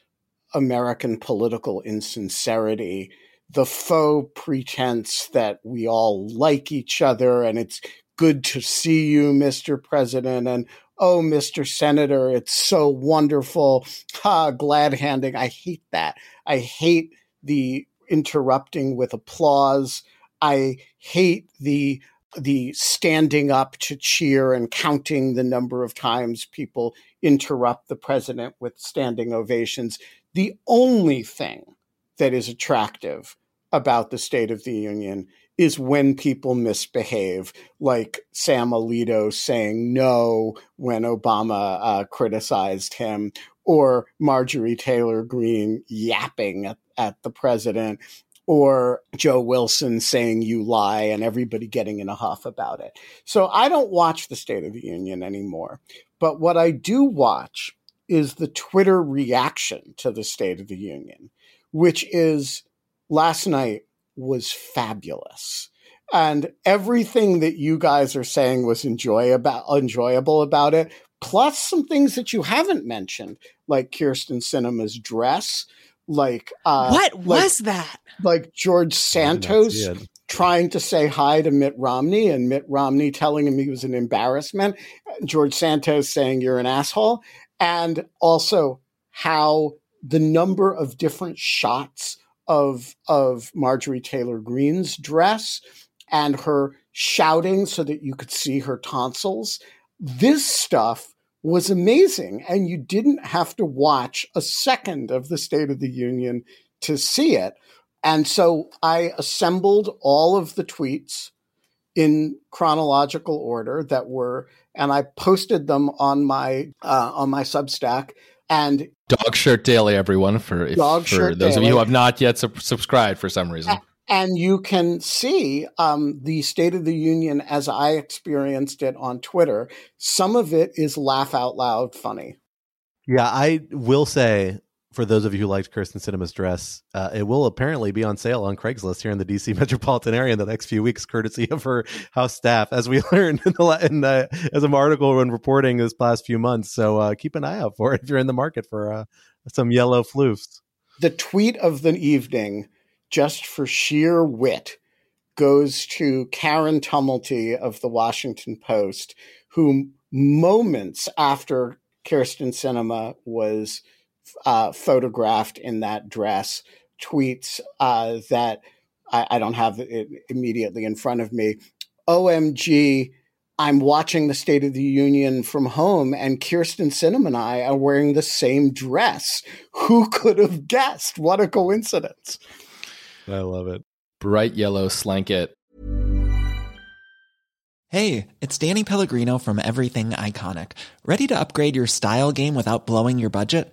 American political insincerity the faux pretense that we all like each other and it's good to see you, Mr. President, and oh, Mr. Senator, it's so wonderful. Ha, glad handing. I hate that. I hate the interrupting with applause. I hate the the standing up to cheer and counting the number of times people interrupt the president with standing ovations. The only thing that is attractive about the State of the Union is when people misbehave, like Sam Alito saying no when Obama uh, criticized him, or Marjorie Taylor Greene yapping at, at the president, or Joe Wilson saying you lie and everybody getting in a huff about it. So I don't watch the State of the Union anymore. But what I do watch is the Twitter reaction to the State of the Union, which is last night was fabulous. And everything that you guys are saying was enjoy about, enjoyable about it, plus some things that you haven't mentioned, like Kyrsten Sinema's dress, like uh, what like, was that? Like George Santos trying to say hi to Mitt Romney and Mitt Romney telling him he was an embarrassment, George Santos saying you're an asshole, and also how the number of different shots of of Marjorie Taylor Greene's dress and her shouting so that you could see her tonsils. This stuff was amazing and you didn't have to watch a second of the State of the Union to see it. And so I assembled all of the tweets in chronological order that were and I posted them on my uh, on my Substack and Dog Shirt Daily, everyone, for if, Dog for those Daily. of you who have not yet sub- subscribed for some reason. And you can see um, the State of the Union as I experienced it on Twitter. Some of it is laugh out loud funny. Yeah, I will say for those of you who liked Kyrsten Sinema's dress, uh, it will apparently be on sale on Craigslist here in the DC metropolitan area in the next few weeks, courtesy of her house staff, as we learned in the in the, as an article when reporting this past few months. So uh, keep an eye out for it if you're in the market for uh, some yellow floofs. The tweet of the evening, just for sheer wit, goes to Karen Tumulty of the Washington Post, who moments after Kirsten Cinema was uh, photographed in that dress tweets uh, that I, I, don't have it immediately in front of me. OMG, I'm watching the State of the Union from home, and Kyrsten Sinema and I are wearing the same dress. Who could have guessed? What a coincidence! I love it. Bright yellow slanket. Hey, it's Danny Pellegrino from Everything Iconic. Ready to upgrade your style game without blowing your budget?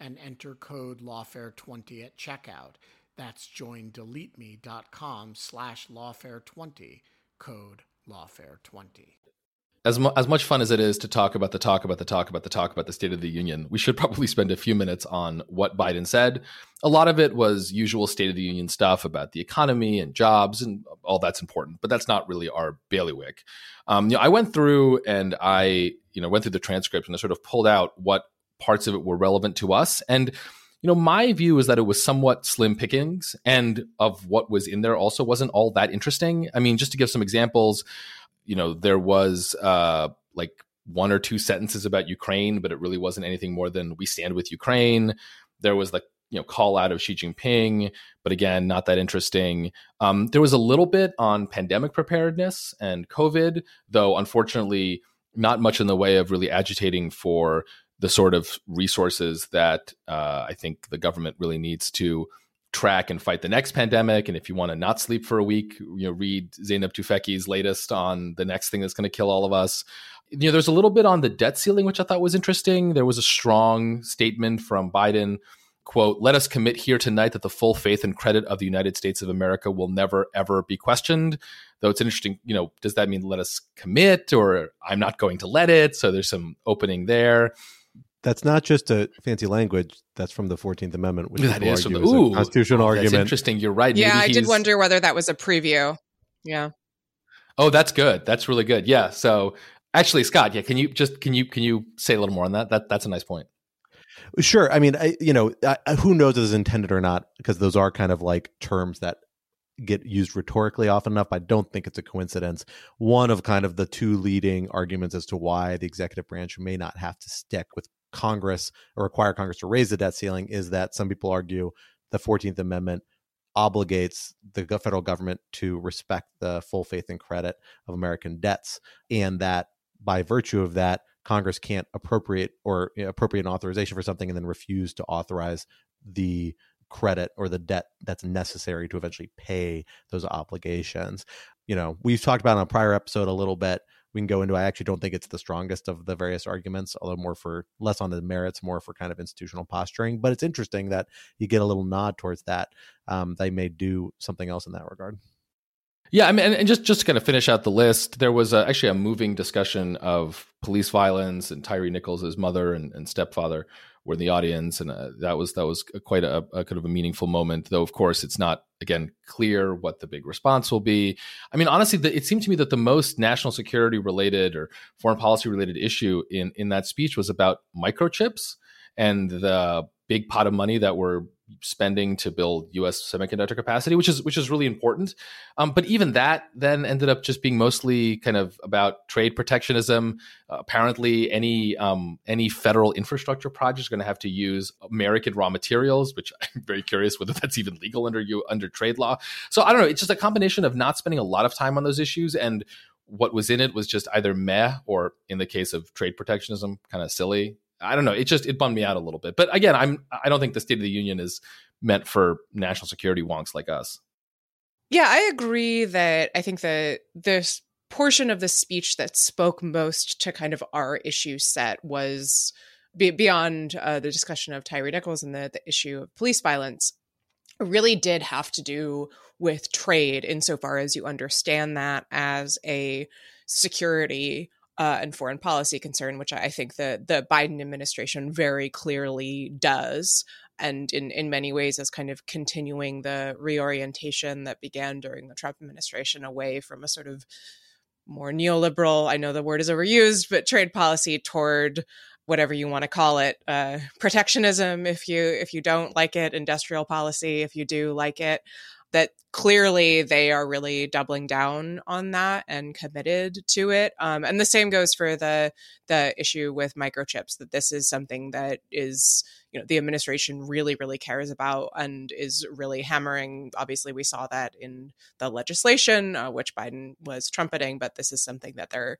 and enter code lawfare20 at checkout. That's joindeleteme.com slash lawfare20, code lawfare20 as, mu- as much fun as it is to talk about the talk about the talk about the talk about the State of the Union, we should probably spend a few minutes on what Biden said. A lot of it was usual State of the Union stuff about the economy and jobs, and all that's important, but that's not really our bailiwick. Um, you know, I went through and I, you know, went through the transcript and I sort of pulled out what parts of it were relevant to us. And you know, my view is that it was somewhat slim pickings, and of what was in there also wasn't all that interesting. I mean, just to give some examples you know, there was uh, like one or two sentences about Ukraine, but it really wasn't anything more than we stand with Ukraine. There was the you know call out of Xi Jinping, but again, not that interesting. Um, there was a little bit on pandemic preparedness and COVID, though unfortunately, not much in the way of really agitating for the sort of resources that uh, I think the government really needs to track and fight the next pandemic. And if you want to not sleep for a week, you know, read Zeynep Tufekci's latest on the next thing that's going to kill all of us. You know, there's a little bit on the debt ceiling, which I thought was interesting. There was a strong statement from Biden quote let us commit here tonight that the full faith and credit of the united states of america will never ever be questioned though it's interesting you know does that mean let us commit or i'm not going to let it so there's some opening there that's not just a fancy language. That's from the Fourteenth Amendment, which that is from the ooh, constitutional oh, argument. That's interesting. You're right. Yeah, I did wonder whether that was a preview. Yeah. Oh, that's good. That's really good. Yeah. So actually, Scott, yeah, can you just can you can you say a little more on that? That that's a nice point. Sure. I mean, I, you know, I, who knows if it's intended or not, because those are kind of like terms that get used rhetorically often enough. I don't think it's a coincidence. One of kind of the two leading arguments as to why the executive branch may not have to stick with Congress or require Congress to raise the debt ceiling is that some people argue the 14th Amendment obligates the federal government to respect the full faith and credit of American debts. And that by virtue of that, Congress can't appropriate or appropriate an authorization for something and then refuse to authorize the credit or the debt that's necessary to eventually pay those obligations. You know, we've talked about on a prior episode a little bit. We can go into. I actually don't think it's the strongest of the various arguments, although more for less on the merits, more for kind of institutional posturing. But it's interesting that you get a little nod towards that. Um, they may do something else in that regard. Yeah, I mean, and, just just to kind of finish out the list, there was a, actually a moving discussion of police violence and Tyree Nichols' mother and, and stepfather were in the audience, and uh, that was that was quite a, a, kind of a meaningful moment. Though, of course, it's not again clear what the big response will be. I mean, honestly, the, it seemed to me that the most national security related or foreign policy related issue in in that speech was about microchips and the big pot of money that we're spending to build U.S. semiconductor capacity, which is which is really important. Um, but even that then ended up just being mostly kind of about trade protectionism. Uh, apparently, any um, any federal infrastructure project is going to have to use American raw materials, which I'm very curious whether that's even legal under you under trade law. So I don't know. It's just a combination of not spending a lot of time on those issues and what was in it was just either meh or in the case of trade protectionism kind of silly I don't know. It just it bummed me out a little bit. But again, I'm I don't think the State of the Union is meant for national security wonks like us. Yeah, I agree that I think that this portion of the speech that spoke most to kind of our issue set was be- beyond uh, the discussion of Tyree Nichols and the, the issue of police violence really did have to do with trade insofar as you understand that as a security uh, and foreign policy concern, which I think the the Biden administration very clearly does, and in in many ways is kind of continuing the reorientation that began during the Trump administration away from a sort of more neoliberal. I know the word is overused, but trade policy toward whatever you want to call it uh, protectionism if you if you don't like it industrial policy if you do like it that clearly they are really doubling down on that and committed to it. Um, and the same goes for the the issue with microchips. That this is something that is you know the administration really really cares about and is really hammering. Obviously, we saw that in the legislation, uh, which Biden was trumpeting, but this is something that they're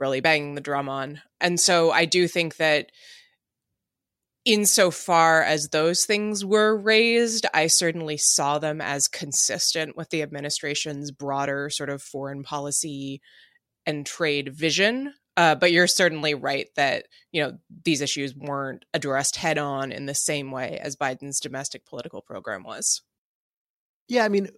really banging the drum on. And so I do think that insofar as those things were raised, I certainly saw them as consistent with the administration's broader sort of foreign policy and trade vision. Uh, but you're certainly right that you know these issues weren't addressed head on in the same way as Biden's domestic political program was. Yeah, I mean,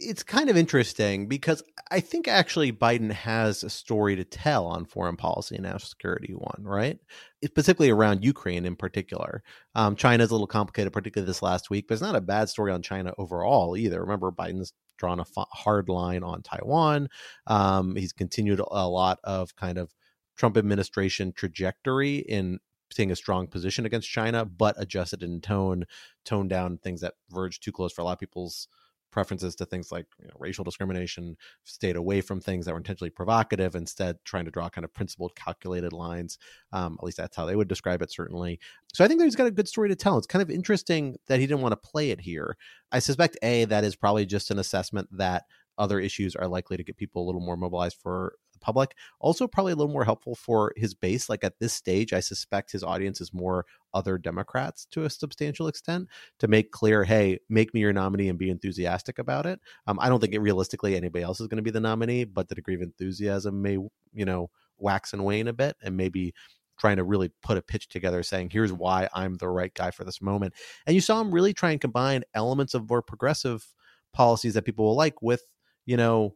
it's kind of interesting because I think actually Biden has a story to tell on foreign policy and national security. One, right? Specifically around Ukraine in particular. Um, China's a little complicated, particularly this last week, but it's not a bad story on China overall either. Remember, Biden's drawn a hard line on Taiwan. Um, he's continued a lot of kind of Trump administration trajectory in taking a strong position against China, but adjusted in tone, toned down things that verge too close for a lot of people's preferences to things like you know, racial discrimination, stayed away from things that were intentionally provocative, instead trying to draw kind of principled, calculated lines. Um, at least that's how they would describe it, certainly. So I think that he's got a good story to tell. It's kind of interesting that he didn't want to play it here. I suspect, A, that is probably just an assessment that other issues are likely to get people a little more mobilized for public. Also, probably a little more helpful for his base. Like at this stage, I suspect his audience is more other Democrats to a substantial extent to make clear, hey, make me your nominee and be enthusiastic about it. Um, I don't think it realistically anybody else is going to be the nominee, but the degree of enthusiasm may, you know, wax and wane a bit and maybe trying to really put a pitch together saying here's why I'm the right guy for this moment. And you saw him really try and combine elements of more progressive policies that people will like with, you know,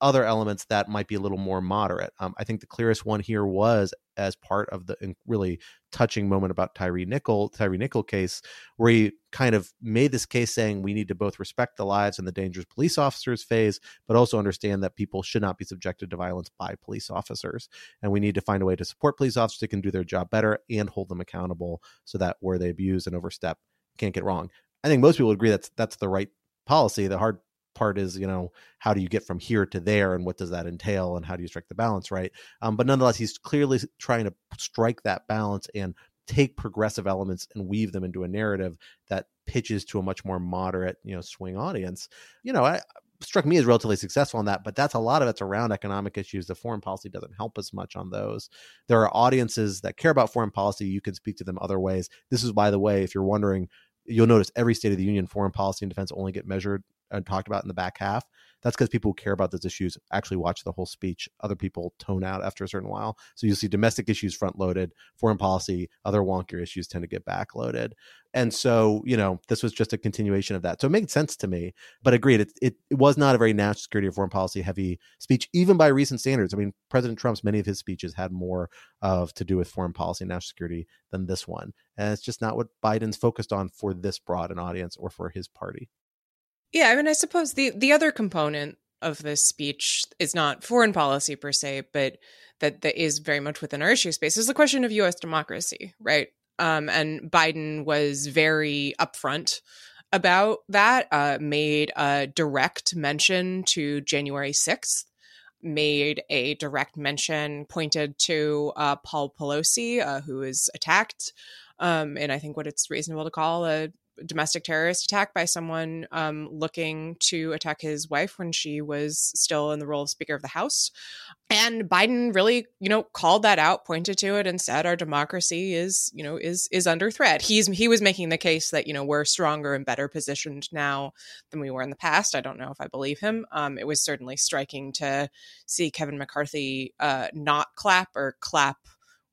other elements that might be a little more moderate. Um, I think the clearest one here was as part of the really touching moment about Tyree Nichol, Tyree Nichol case, where he kind of made this case saying we need to both respect the lives and the dangers police officers face, but also understand that people should not be subjected to violence by police officers. And we need to find a way to support police officers to can do their job better and hold them accountable so that where they abuse and overstep can't get wrong. I think most people agree that's that's the right policy. The hard part is you know how do you get from here to there and what does that entail and how do you strike the balance right um, but nonetheless he's clearly trying to strike that balance and take progressive elements and weave them into a narrative that pitches to a much more moderate you know swing audience you know I, struck me as relatively successful on that, but that's a lot of it's around economic issues. The foreign policy doesn't help us much on those. There are audiences that care about foreign policy. You can speak to them other ways. This is, by the way, if you're wondering, you'll notice every State of the Union foreign policy and defense only get measured and talked about in the back half. That's because people who care about those issues actually watch the whole speech. Other people tone out after a certain while. So you'll see domestic issues front loaded, foreign policy, other wonkier issues tend to get back loaded. And so, you know, this was just a continuation of that. So it made sense to me, but agreed, it, it, it was not a very national security or foreign policy heavy speech, even by recent standards. I mean, President Trump's many of his speeches had more of to do with foreign policy and national security than this one. And it's just not what Biden's focused on for this broad an audience or for his party. Yeah, I mean, I suppose the the other component of this speech is not foreign policy per se, but that that is very much within our issue space is the question of U.S. democracy, right? Um, and Biden was very upfront about that. Uh, made a direct mention to January sixth. Made a direct mention, pointed to uh, Paul Pelosi, uh, who was attacked um, and I think what it's reasonable to call a domestic terrorist attack by someone um, looking to attack his wife when she was still in the role of Speaker of the House. And Biden really, you know, called that out, pointed to it, and said our democracy is, you know, is is under threat. He's he was making the case that you know we're stronger and better positioned now than we were in the past. I don't know if I believe him. Um, it was certainly striking to see Kevin McCarthy uh, not clap or clap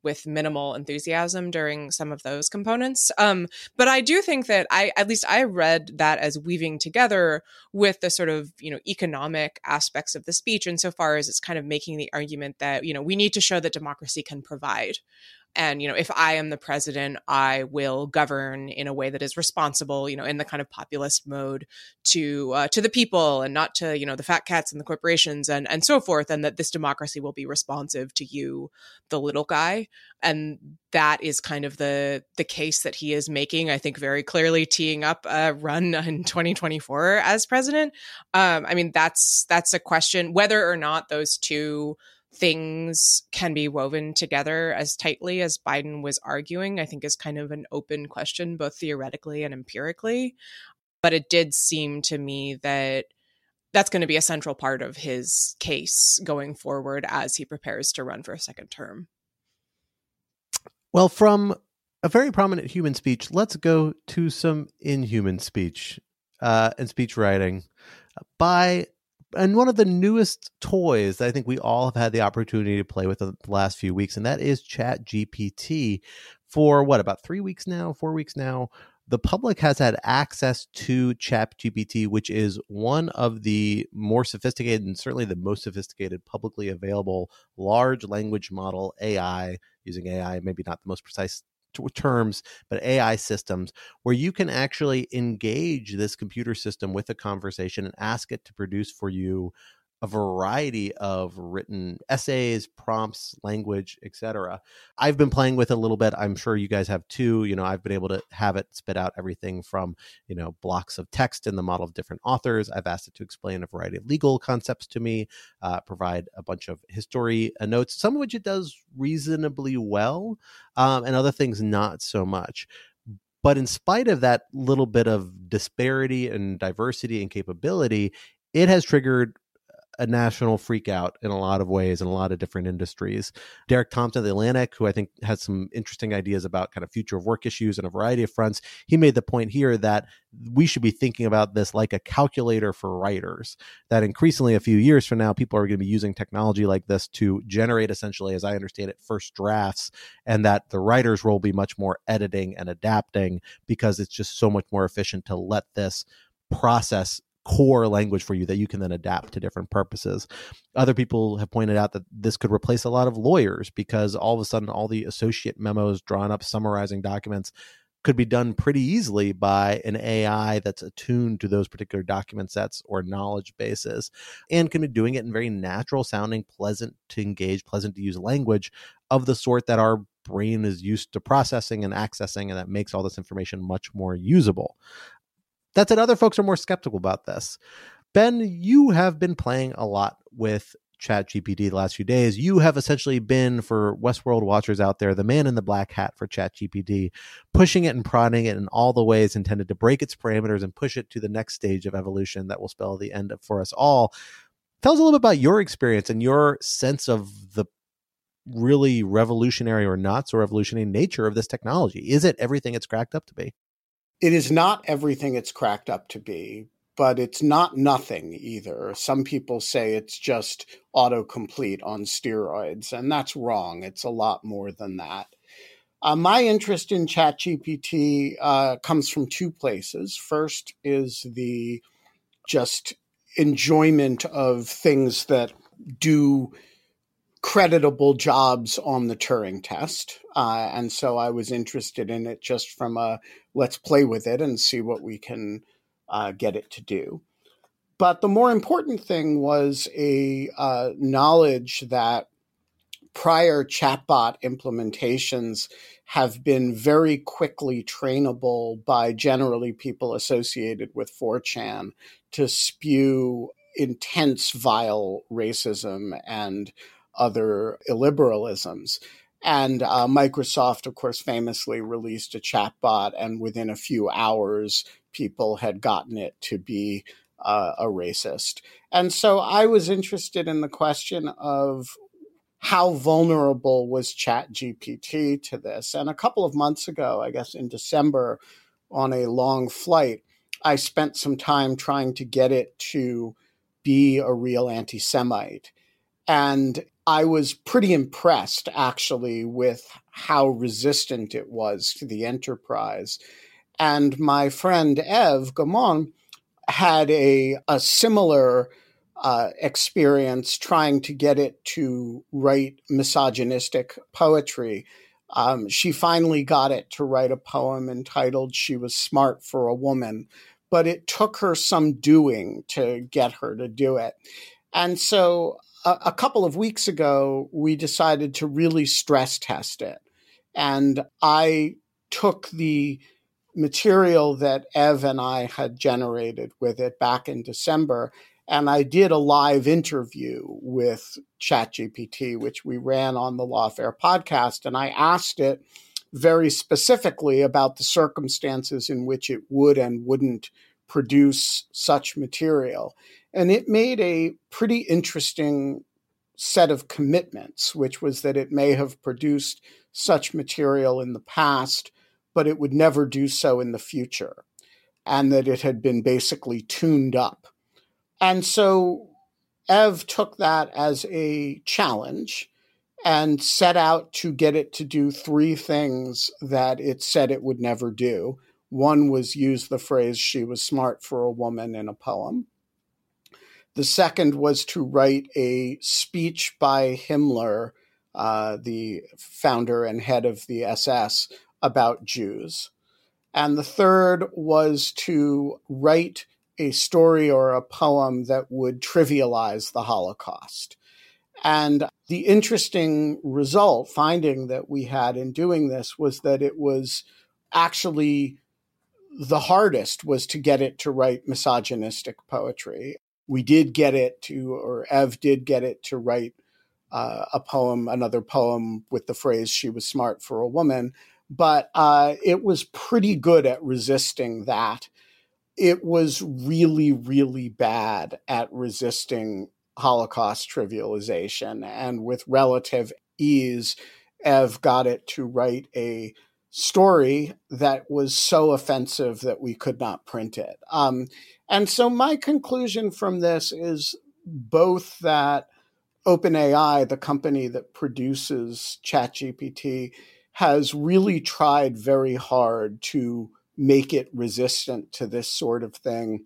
with minimal enthusiasm during some of those components. Um, but I do think that I, at least I read that as weaving together with the sort of, you know, economic aspects of the speech insofar as it's kind of making the argument that, you know, we need to show that democracy can provide and you know if i am the president i will govern in a way that is responsible you know in the kind of populist mode to uh, to the people and not to you know the fat cats and the corporations and and so forth and that this democracy will be responsive to you the little guy. And that is kind of the the case that he is making i think very clearly teeing up a run in 2024 as president. Um i mean that's that's a question. Whether or not those two things can be woven together as tightly as Biden was arguing, I think is kind of an open question, both theoretically and empirically. But it did seem to me that that's going to be a central part of his case going forward as he prepares to run for a second term. Well, from a very prominent human speech, let's go to some inhuman speech uh, and speech writing by and one of the newest toys that I think we all have had the opportunity to play with the last few weeks, and that is ChatGPT. For what about three weeks now, four weeks now, the public has had access to ChatGPT, which is one of the more sophisticated and certainly the most sophisticated publicly available large language model AI using AI, maybe not the most precise terms, but AI systems where you can actually engage this computer system with a conversation and ask it to produce for you a variety of written essays, prompts, language, etc. I've been playing with it a little bit. I'm sure you guys have too. You know, I've been able to have it spit out everything from, you know, blocks of text in the model of different authors. I've asked it to explain a variety of legal concepts to me, uh, provide a bunch of history uh, notes, some of which it does reasonably well, um, and other things not so much. But in spite of that little bit of disparity and diversity and capability, it has triggered a national freakout in a lot of ways in a lot of different industries. Derek Thompson of the Atlantic, who I think has some interesting ideas about kind of future of work issues and a variety of fronts, he made the point here that we should be thinking about this like a calculator for writers. That increasingly, a few years from now, people are going to be using technology like this to generate, essentially, as I understand it, first drafts, and that the writer's role will be much more editing and adapting because it's just so much more efficient to let this process core language for you that you can then adapt to different purposes. Other people have pointed out that this could replace a lot of lawyers because all of a sudden all the associate memos drawn up summarizing documents could be done pretty easily by an AI that's attuned to those particular document sets or knowledge bases and can be doing it in very natural sounding, pleasant to engage, pleasant to use language of the sort that our brain is used to processing and accessing, and that makes all this information much more usable. That said, other folks are more skeptical about this. Ben, you have been playing a lot with ChatGPT the last few days, you have essentially been for Westworld watchers out there, the man in the black hat for ChatGPT, pushing it and prodding it in all the ways intended to break its parameters and push it to the next stage of evolution that will spell the end for us all. Tell us a little bit about your experience and your sense of the really revolutionary or not so revolutionary nature of this technology. Is it everything it's cracked up to be? It is not everything it's cracked up to be, but it's not nothing either. Some people say it's just autocomplete on steroids, and that's wrong. It's a lot more than that. Uh, my interest in ChatGPT uh, comes from two places. First is the just enjoyment of things that do creditable jobs on the Turing test. Uh, and so I was interested in it just from a let's play with it and see what we can uh, get it to do. But the more important thing was a uh, knowledge that prior chatbot implementations have been very quickly trainable by generally people associated with 4chan to spew intense, vile racism and other illiberalisms. And uh, Microsoft, of course, famously released a chatbot, and within a few hours, people had gotten it to be uh, a racist. And so I was interested in the question of how vulnerable was ChatGPT to this. And a couple of months ago, I guess in December, on a long flight, I spent some time trying to get it to be a real anti Semite. And I was pretty impressed actually with how resistant it was to the enterprise. And my friend Eve Gamon had a, a similar uh, experience trying to get it to write misogynistic poetry. Um, she finally got it to write a poem entitled She Was Smart for a Woman, but it took her some doing to get her to do it. And so a, a couple of weeks ago, we decided to really stress test it. And I took the material that Ev and I had generated with it back in December. And I did a live interview with ChatGPT, which we ran on the Lawfare podcast. And I asked it very specifically about the circumstances in which it would and wouldn't produce such material. And it made a pretty interesting set of commitments, which was that it may have produced such material in the past, but it would never do so in the future, and that it had been basically tuned up. And so Ev took that as a challenge and set out to get it to do three things that it said it would never do. One was use the phrase, she was smart for a woman in a poem. The second was to write a speech by Himmler, uh, the founder and head of the SS, about Jews. And the third was to write a story or a poem that would trivialize the Holocaust. And the interesting result, finding that we had in doing this, was that it was actually the hardest was to get it to write misogynistic poetry we did get it to, or Ev did get it to write uh, a poem, another poem with the phrase "she was smart for a woman," but uh, it was pretty good at resisting that. It was really, really bad at resisting Holocaust trivialization, and with relative ease, Ev got it to write a story that was so offensive that we could not print it. Um, and so my conclusion from this is both that OpenAI, the company that produces ChatGPT, has really tried very hard to make it resistant to this sort of thing.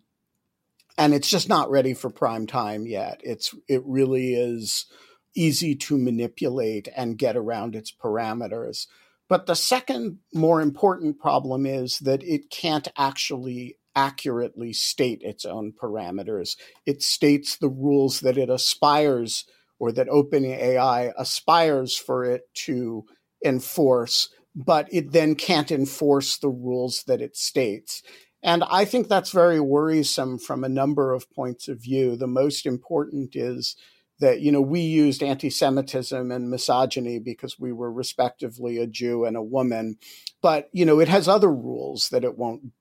And it's just not ready for prime time yet. It's it really is easy to manipulate and get around its parameters. But the second more important problem is that it can't actually accurately state its own parameters. It states the rules that it aspires or that OpenAI aspires for it to enforce, but it then can't enforce the rules that it states. And I think that's very worrisome from a number of points of view. The most important is that you know we used anti-Semitism and misogyny because we were respectively a Jew and a woman, but you know it has other rules that it won't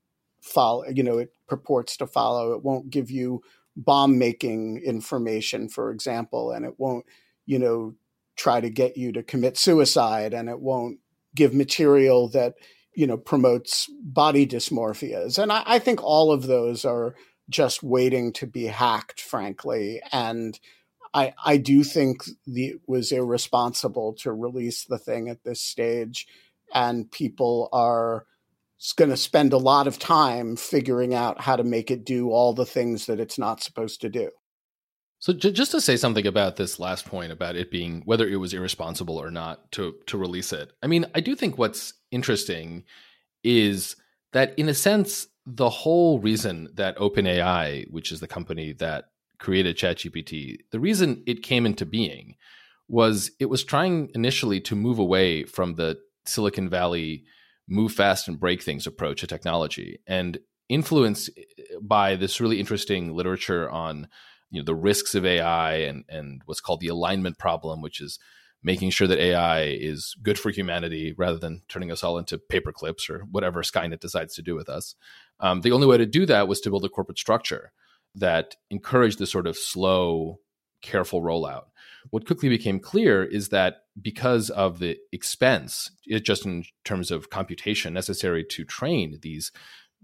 follow. You know it purports to follow. It won't give you bomb making information, for example, and it won't you know try to get you to commit suicide, and it won't give material that you know promotes body dysmorphias and I, I, think all of those are just waiting to be hacked frankly and i i do think the, it was irresponsible to release the thing at this stage and people are going to spend a lot of time figuring out how to make it do all the things that it's not supposed to do so j- just to say something about this last point about it being whether it was irresponsible or not to to release it. I mean, I do think what's interesting is that in a sense the whole reason that OpenAI, which is the company that created ChatGPT, the reason it came into being was it was trying initially to move away from the Silicon Valley move fast and break things approach to technology and influenced by this really interesting literature on you know the risks of AI and and what's called the alignment problem, which is making sure that AI is good for humanity rather than turning us all into paper clips or whatever Skynet decides to do with us. Um, the only way to do that was to build a corporate structure that encouraged this sort of slow, careful rollout. What quickly became clear is that because of the expense, it just in terms of computation necessary to train these,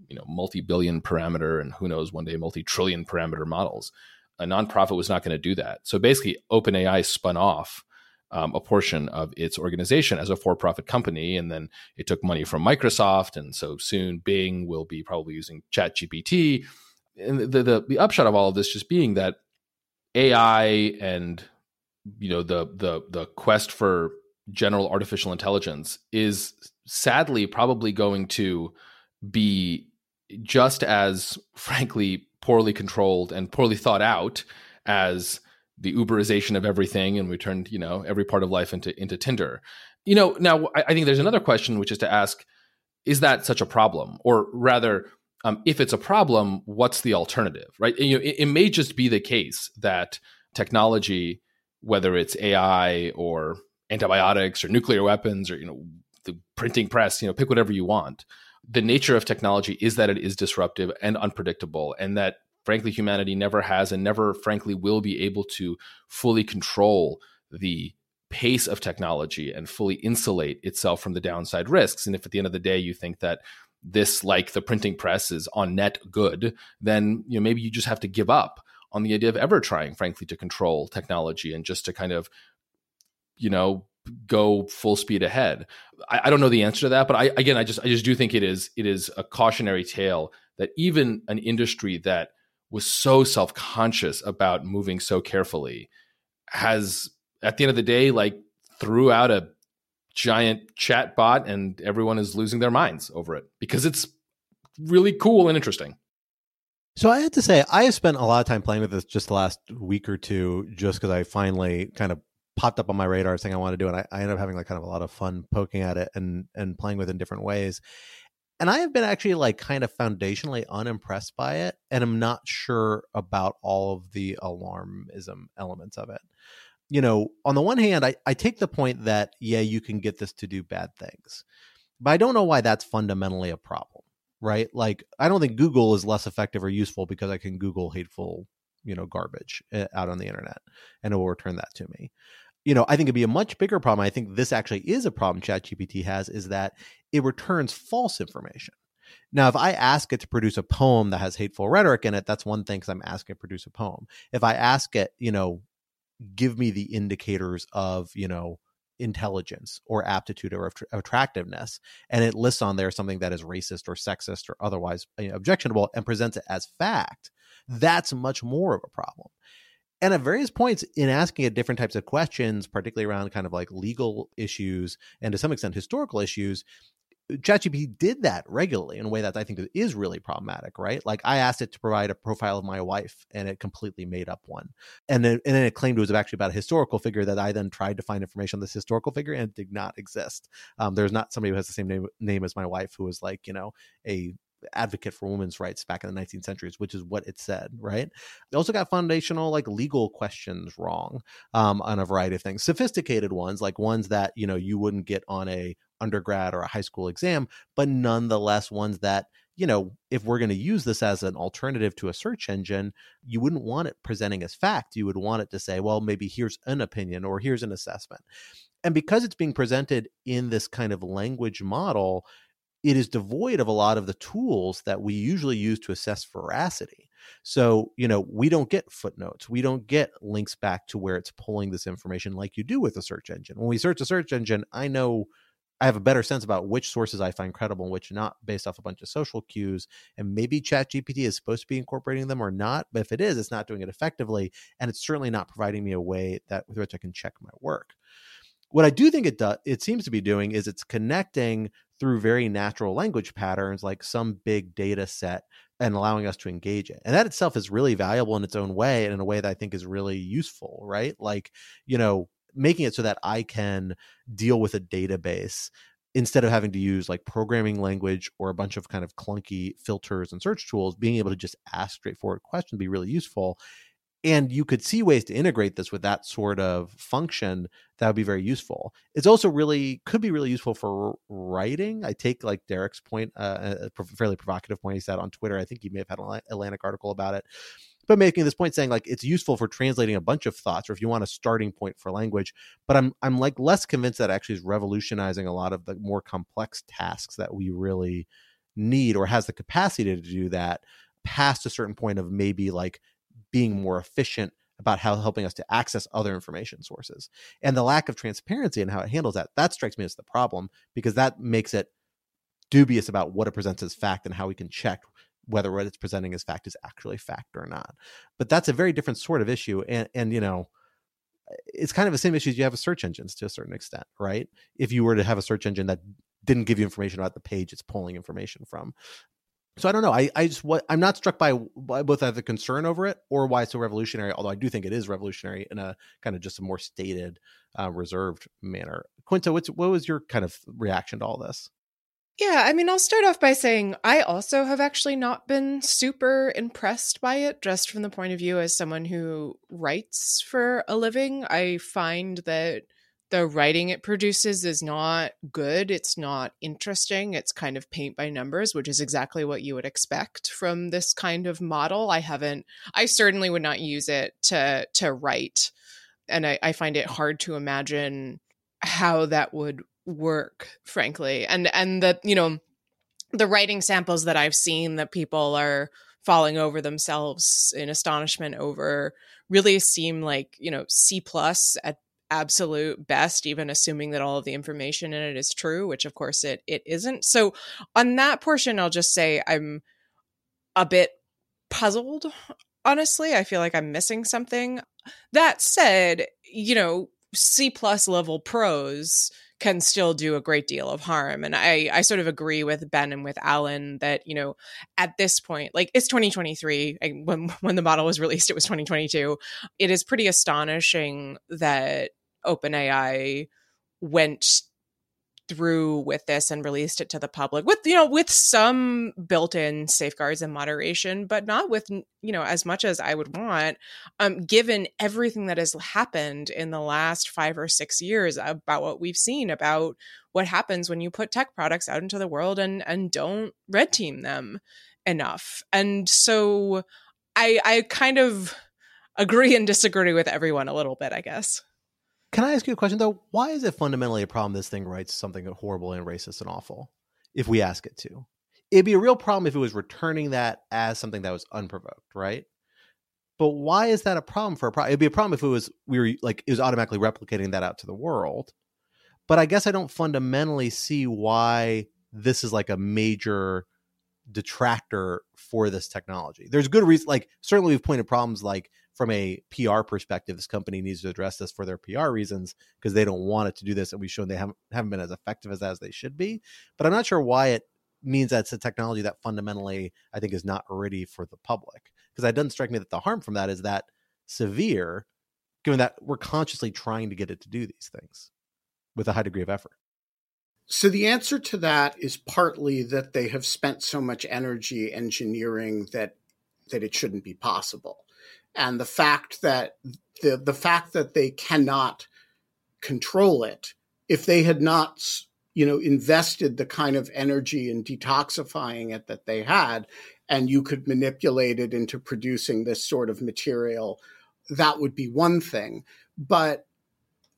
you know, multi-billion parameter and who knows one day multi-trillion parameter models, a nonprofit was not going to do that. So basically, OpenAI spun off um, a portion of its organization as a for-profit company, and then it took money from Microsoft, and so soon Bing will be probably using ChatGPT. And the, the the upshot of all of this just being that AI and you know the the the quest for general artificial intelligence is sadly probably going to be just as frankly poorly controlled and poorly thought out as the uberization of everything and we turned you know every part of life into into tinder. You know now i, I think there's another question which is to ask is that such a problem? Or rather um, if it's a problem what's the alternative right? You know, it, it may just be the case that technology whether it's ai or antibiotics or nuclear weapons or you know the printing press you know pick whatever you want the nature of technology is that it is disruptive and unpredictable and that frankly humanity never has and never frankly will be able to fully control the pace of technology and fully insulate itself from the downside risks. And if at the end of the day you think that this like the printing press is on net good then you know maybe you just have to give up on the idea of ever trying frankly to control technology and just to kind of you know go full speed ahead. I, I, don't know the answer to that, but I again I just I just do think it is it is a cautionary tale that even an industry that was so self conscious about moving so carefully has at the end of the day like threw out a giant chat bot and everyone is losing their minds over it because it's really cool and interesting. So I had to say, I have spent a lot of time playing with this just the last week or two, just because I finally kind of popped up on my radar saying I want to do it. I, I ended up having like kind of a lot of fun poking at it and and playing with it in different ways. And I have been actually like kind of foundationally unimpressed by it, and I'm not sure about all of the alarmism elements of it. You know, on the one hand, I, I take the point that yeah, you can get this to do bad things, but I don't know why that's fundamentally a problem, right? Like, I don't think Google is less effective or useful because I can Google hateful you know garbage eh, out on the internet and it will return that to me you know, I think it'd be a much bigger problem. I think this actually is a problem ChatGPT has is that it returns false information. Now, if I ask it to produce a poem that has hateful rhetoric in it, that's one thing because I'm asking it to produce a poem. If I ask it, you know, give me the indicators of, you know, intelligence or aptitude or attractiveness, and it lists on there something that is racist or sexist or otherwise objectionable and presents it as fact, that's much more of a problem. And at various points in asking it different types of questions, particularly around kind of like legal issues and to some extent historical issues, ChatGPT did that regularly in a way that I think is really problematic, right? Like I asked it to provide a profile of my wife and it completely made up one. And then, and then it claimed it was actually about a historical figure that I then tried to find information on this historical figure and it did not exist. Um, there's not somebody who has the same name, name as my wife who was like, you know, a advocate for women's rights back in the 19th centuries, which is what it said, right? It also got foundational like legal questions wrong um, on a variety of things, sophisticated ones like ones that you know you wouldn't get on a undergrad or a high school exam, but nonetheless ones that you know, if we're going to use this as an alternative to a search engine, you wouldn't want it presenting as fact. You would want it to say, well, maybe here's an opinion or here's an assessment. And because it's being presented in this kind of language model, it is devoid of a lot of the tools that we usually use to assess veracity. So, you know, we don't get footnotes. We don't get links back to where it's pulling this information like you do with a search engine. When we search a search engine, I know I have a better sense about which sources I find credible and which not based off a bunch of social cues. And maybe ChatGPT is supposed to be incorporating them or not. But if it is, it's not doing it effectively. And it's certainly not providing me a way that with which I can check my work. What I do think it does, it seems to be doing is it's connecting through very natural language patterns, like some big data set, and allowing us to engage it. And that itself is really valuable in its own way and in a way that I think is really useful, right? Like, you know, making it so that I can deal with a database instead of having to use like programming language or a bunch of kind of clunky filters and search tools, being able to just ask straightforward questions be really useful. And you could see ways to integrate this with that sort of function that would be very useful. It's also really could be really useful for writing. I take like derek's point uh, a fairly provocative point he said on twitter. I think he may have had an atlantic article about it but making this point saying like it's useful for translating a bunch of thoughts or if you want a starting point for language but i'm i'm like less convinced that actually is revolutionizing a lot of the more complex tasks that we really need or has the capacity to do that past a certain point of maybe like being more efficient about how helping us to access other information sources. And the lack of transparency and how it handles that that strikes me as the problem because that makes it dubious about what it presents as fact and how we can check whether what it's presenting as fact is actually fact or not but that's a very different sort of issue and and you know it's kind of the same issue as you have with search engines to a certain extent right if you were to have a search engine that didn't give you information about the page it's pulling information from so I don't know. I, I just what I'm not struck by, by both a concern over it or why it's so revolutionary. Although I do think it is revolutionary in a kind of just a more stated, uh, reserved manner. Quinta, what's what was your kind of reaction to all this? Yeah, I mean, I'll start off by saying I also have actually not been super impressed by it, just from the point of view as someone who writes for a living. I find that the writing it produces is not good. It's not interesting. It's kind of paint by numbers, which is exactly what you would expect from this kind of model. I haven't, I certainly would not use it to to write, and I, I find it hard to imagine how that would work, frankly. And and that you know, the writing samples that I've seen that people are falling over themselves in astonishment over really seem like you know C plus at absolute best even assuming that all of the information in it is true which of course it it isn't. So on that portion i'll just say i'm a bit puzzled honestly. I feel like i'm missing something. That said you know c plus level prose can still do a great deal of harm. And i i sort of agree with ben and with alan that you know at this point like it's 2023 when when the model was released it was 2022 it is pretty astonishing that OpenAI went through with this and released it to the public with you know with some built-in safeguards and moderation but not with you know as much as i would want um given everything that has happened in the last 5 or 6 years about what we've seen about what happens when you put tech products out into the world and and don't red team them enough. And so i i kind of agree and disagree with everyone a little bit i guess can I ask you a question though? Why is it fundamentally a problem this thing writes something horrible and racist and awful if we ask it to? It'd be a real problem if it was returning that as something that was unprovoked, right? But why is that a problem for a problem? It'd be a problem if it was we were like it was automatically replicating that out to the world. But I guess I don't fundamentally see why this is like a major detractor for this technology. There's good reason like certainly we've pointed problems like from a PR perspective, this company needs to address this for their PR reasons because they don't want it to do this, and we've shown they haven't haven't been as effective as as they should be. But I'm not sure why it means that's a technology that fundamentally I think is not ready for the public because it doesn't strike me that the harm from that is that severe, given that we're consciously trying to get it to do these things with a high degree of effort. So the answer to that is partly that they have spent so much energy engineering that that it shouldn't be possible. And the fact that the the fact that they cannot control it if they had not you know invested the kind of energy in detoxifying it that they had and you could manipulate it into producing this sort of material that would be one thing. But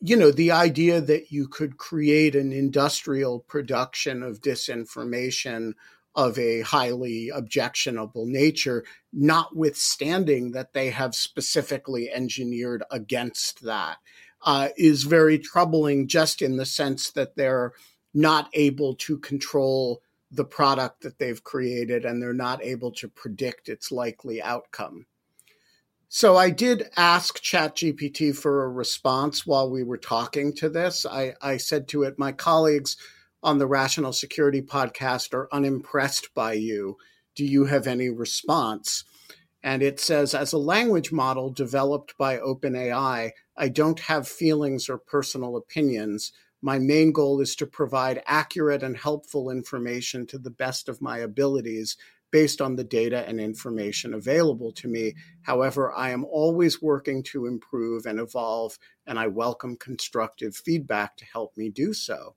you know the idea that you could create an industrial production of disinformation of a highly objectionable nature, notwithstanding that they have specifically engineered against that, uh, is very troubling just in the sense that they're not able to control the product that they've created and they're not able to predict its likely outcome. So I did ask ChatGPT for a response while we were talking to this. I, I said to it, my colleagues on the Rational Security podcast are unimpressed by you. Do you have any response? And it says, as a language model developed by OpenAI, I don't have feelings or personal opinions. My main goal is to provide accurate and helpful information to the best of my abilities based on the data and information available to me. However, I am always working to improve and evolve, and I welcome constructive feedback to help me do so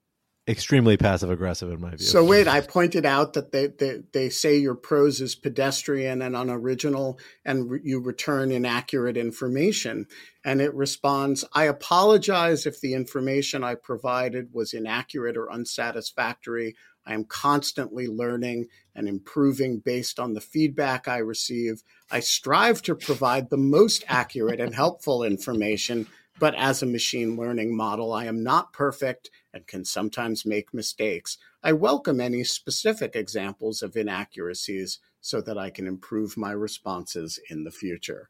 extremely passive aggressive in my view. So wait, I pointed out that they, they, they say your prose is pedestrian and unoriginal and re- you return inaccurate information. And it responds, I apologize if the information I provided was inaccurate or unsatisfactory. I am constantly learning and improving based on the feedback I receive. I strive to provide the most accurate and helpful information but as a machine learning model, I am not perfect and can sometimes make mistakes. I welcome any specific examples of inaccuracies so that I can improve my responses in the future.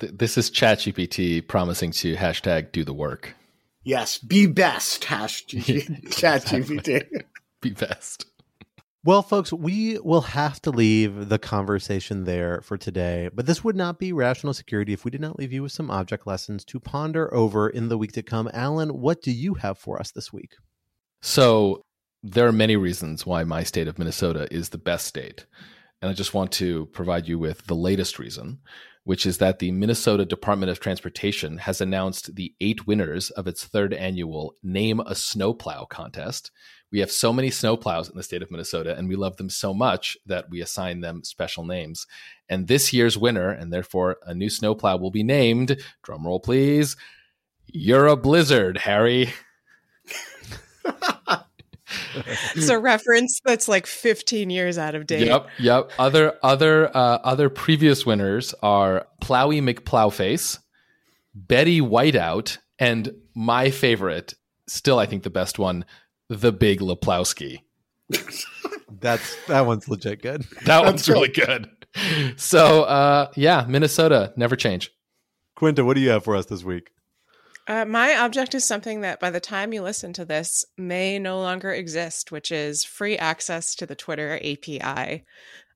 This is ChatGPT promising to hashtag do the work. Yes, be best, hashtag ChatGPT. be best. Well, folks, we will have to leave the conversation there for today, but this would not be rational security if we did not leave you with some object lessons to ponder over in the week to come. Alan, what do you have for us this week? So, there are many reasons why my state of Minnesota is the best state. And I just want to provide you with the latest reason, which is that the Minnesota Department of Transportation has announced the eight winners of its third annual Name a Snowplow contest, we have so many snowplows in the state of Minnesota, and we love them so much that we assign them special names. And this year's winner, and therefore a new snowplow, will be named, drumroll please, You're a Blizzard, Harry. it's a reference that's like 15 years out of date. Yep, yep. Other other uh, other previous winners are Plowy McPlowface, Betty Whiteout, and my favorite, still I think the best one, the Big Leplowski. That's that one's legit good. That one's really good. So uh, yeah, Minnesota never change. Quinta, what do you have for us this week? Uh, my object is something that by the time you listen to this may no longer exist, which is free access to the Twitter API.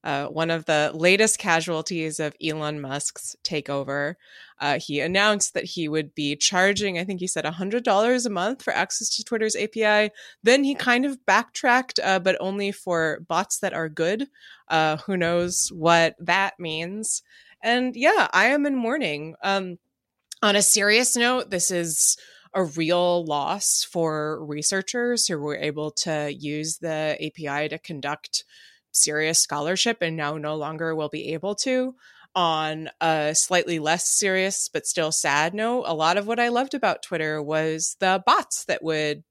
Uh, one of the latest casualties of Elon Musk's takeover. Uh, he announced that he would be charging, I think he said $100 a month for access to Twitter's API. Then he kind of backtracked, uh, but only for bots that are good. Uh, who knows what that means? And yeah, I am in mourning. Um, on a serious note, this is a real loss for researchers who were able to use the API to conduct serious scholarship and now no longer will be able to. On a slightly less serious but still sad note, a lot of what I loved about Twitter was the bots that would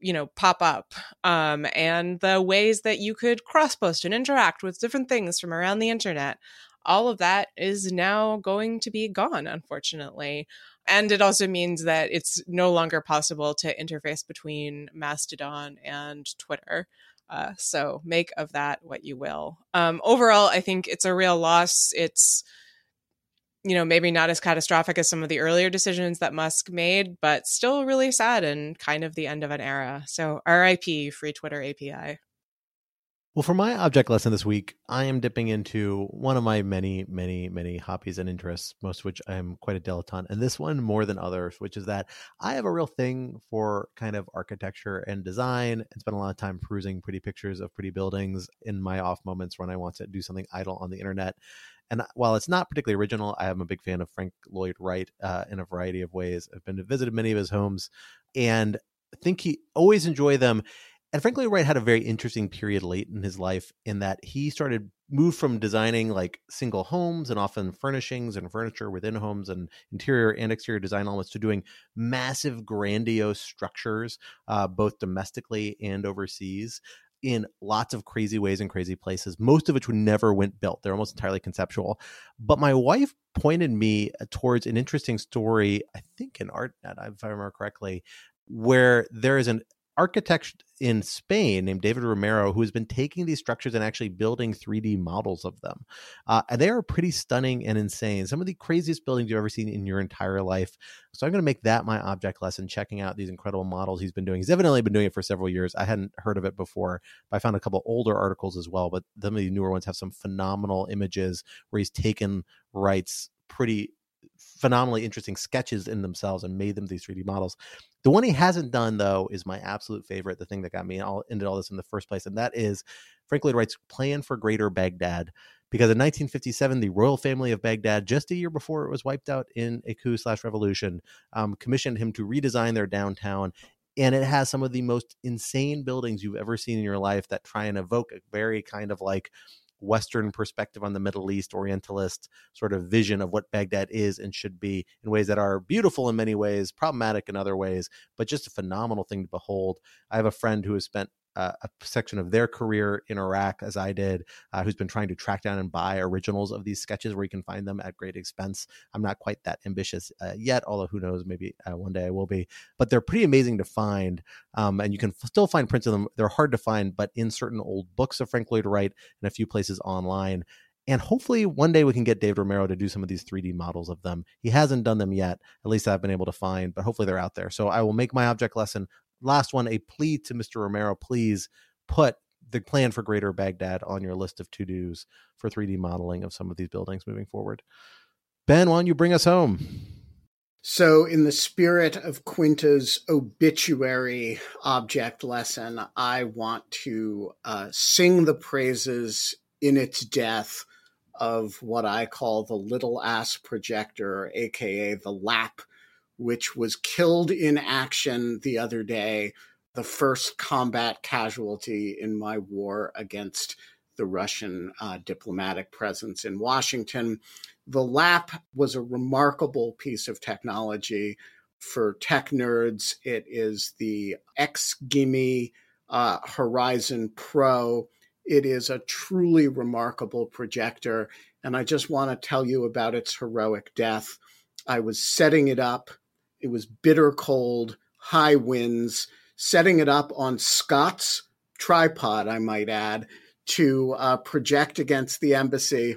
you know pop up um, and the ways that you could cross post and interact with different things from around the internet all of that is now going to be gone unfortunately and it also means that it's no longer possible to interface between mastodon and twitter uh, so make of that what you will. Um, overall, I think it's a real loss. It's you know maybe not as catastrophic as some of the earlier decisions that Musk made, but still really sad and kind of the end of an era. So RIP free Twitter API. Well, for my object lesson this week, I am dipping into one of my many, many, many hobbies and interests, most of which I am quite a dilettante, and this one more than others, which is that I have a real thing for kind of architecture and design and spend a lot of time perusing pretty pictures of pretty buildings in my off moments when I want to do something idle on the internet. And while it's not particularly original, I am a big fan of Frank Lloyd Wright uh, in a variety of ways. I've been to visited many of his homes and think he always enjoy them and Frank Lloyd Wright had a very interesting period late in his life in that he started moved from designing like single homes and often furnishings and furniture within homes and interior and exterior design elements to doing massive grandiose structures uh, both domestically and overseas in lots of crazy ways and crazy places most of which never went built. They're almost entirely conceptual. But my wife pointed me uh, towards an interesting story i think in artnet if i remember correctly where there is an architect in Spain named David Romero who has been taking these structures and actually building 3D models of them. Uh, and they are pretty stunning and insane. Some of the craziest buildings you've ever seen in your entire life. So I'm going to make that my object lesson, checking out these incredible models he's been doing. He's evidently been doing it for several years. I hadn't heard of it before, but I found a couple older articles as well. But some of the newer ones have some phenomenal images where he's taken Wright's pretty phenomenally interesting sketches in themselves and made them these 3D models. The one he hasn't done though is my absolute favorite, the thing that got me all into all this in the first place, and that is Frank Lloyd Wright's plan for Greater Baghdad. Because in 1957, the royal family of Baghdad, just a year before it was wiped out in a coup slash revolution, um, commissioned him to redesign their downtown and it has some of the most insane buildings you've ever seen in your life that try and evoke a very kind of like Western perspective on the Middle East, Orientalist sort of vision of what Baghdad is and should be in ways that are beautiful in many ways, problematic in other ways, but just a phenomenal thing to behold. I have a friend who has spent uh, a section of their career in Iraq, as I did, uh, who's been trying to track down and buy originals of these sketches where you can find them at great expense. I'm not quite that ambitious uh, yet, although who knows, maybe uh, one day I will be. But they're pretty amazing to find, um, and you can f- still find prints of them. They're hard to find, but in certain old books of Frank Lloyd Wright and a few places online. And hopefully one day we can get Dave Romero to do some of these 3D models of them. He hasn't done them yet, at least I've been able to find, but hopefully they're out there. So I will make my object lesson last one a plea to Mr. Romero, please put the plan for Greater Baghdad on your list of to dos for 3D modeling of some of these buildings moving forward. Ben, why don't you bring us home? So, in the spirit of Quinta's obituary object lesson, I want to uh, sing the praises in its death of what I call the little ass projector, aka the LAP, which was killed in action the other day the first combat casualty in my war against the Russian uh, diplomatic presence in Washington. The LAP was a remarkable piece of technology for tech nerds. It is the XGIMI uh, Horizon Pro. It is a truly remarkable projector. And I just want to tell you about its heroic death. I was setting it up, it was bitter cold, high winds setting it up on Scott's tripod, I might add, to uh, project against the embassy.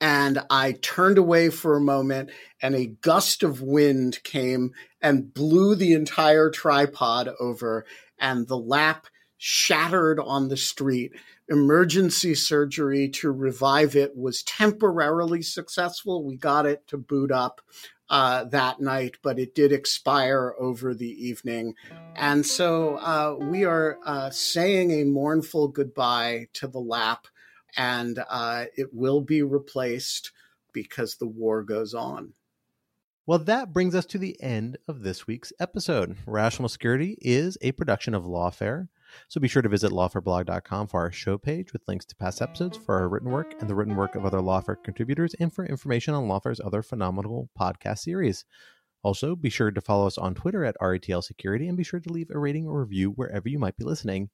And I turned away for a moment, and a gust of wind came and blew the entire tripod over, and the lap shattered on the street. Emergency surgery to revive it was temporarily successful. We got it to boot up uh, that night, but it did expire over the evening. And so uh, we are uh, saying a mournful goodbye to the lap, and uh, it will be replaced because the war goes on. Well, that brings us to the end of this week's episode. Rational Security is a production of Lawfare. So be sure to visit lawfareblog.com for our show page with links to past episodes for our written work and the written work of other Lawfare contributors and for information on Lawfare's other phenomenal podcast series. Also, be sure to follow us on Twitter at Ratl Security and be sure to leave a rating or review wherever you might be listening.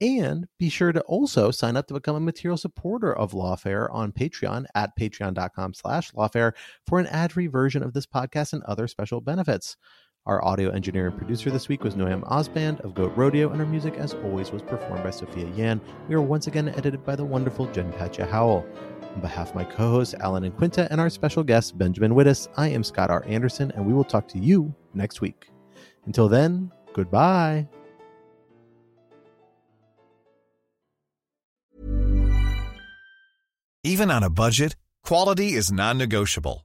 And be sure to also sign up to become a material supporter of Lawfare on Patreon at patreon.com slash lawfare for an ad-free version of this podcast and other special benefits. Our audio engineer and producer this week was Noam Osband of Goat Rodeo, and our music, as always, was performed by Sophia Yan. We are once again edited by the wonderful Jen Patja Howell. On behalf of my co hosts, Alan and Quinta, and our special guest, Benjamin Wittes, I am Scott R. Anderson, and we will talk to you next week. Until then, goodbye. Even on a budget, quality is non-negotiable.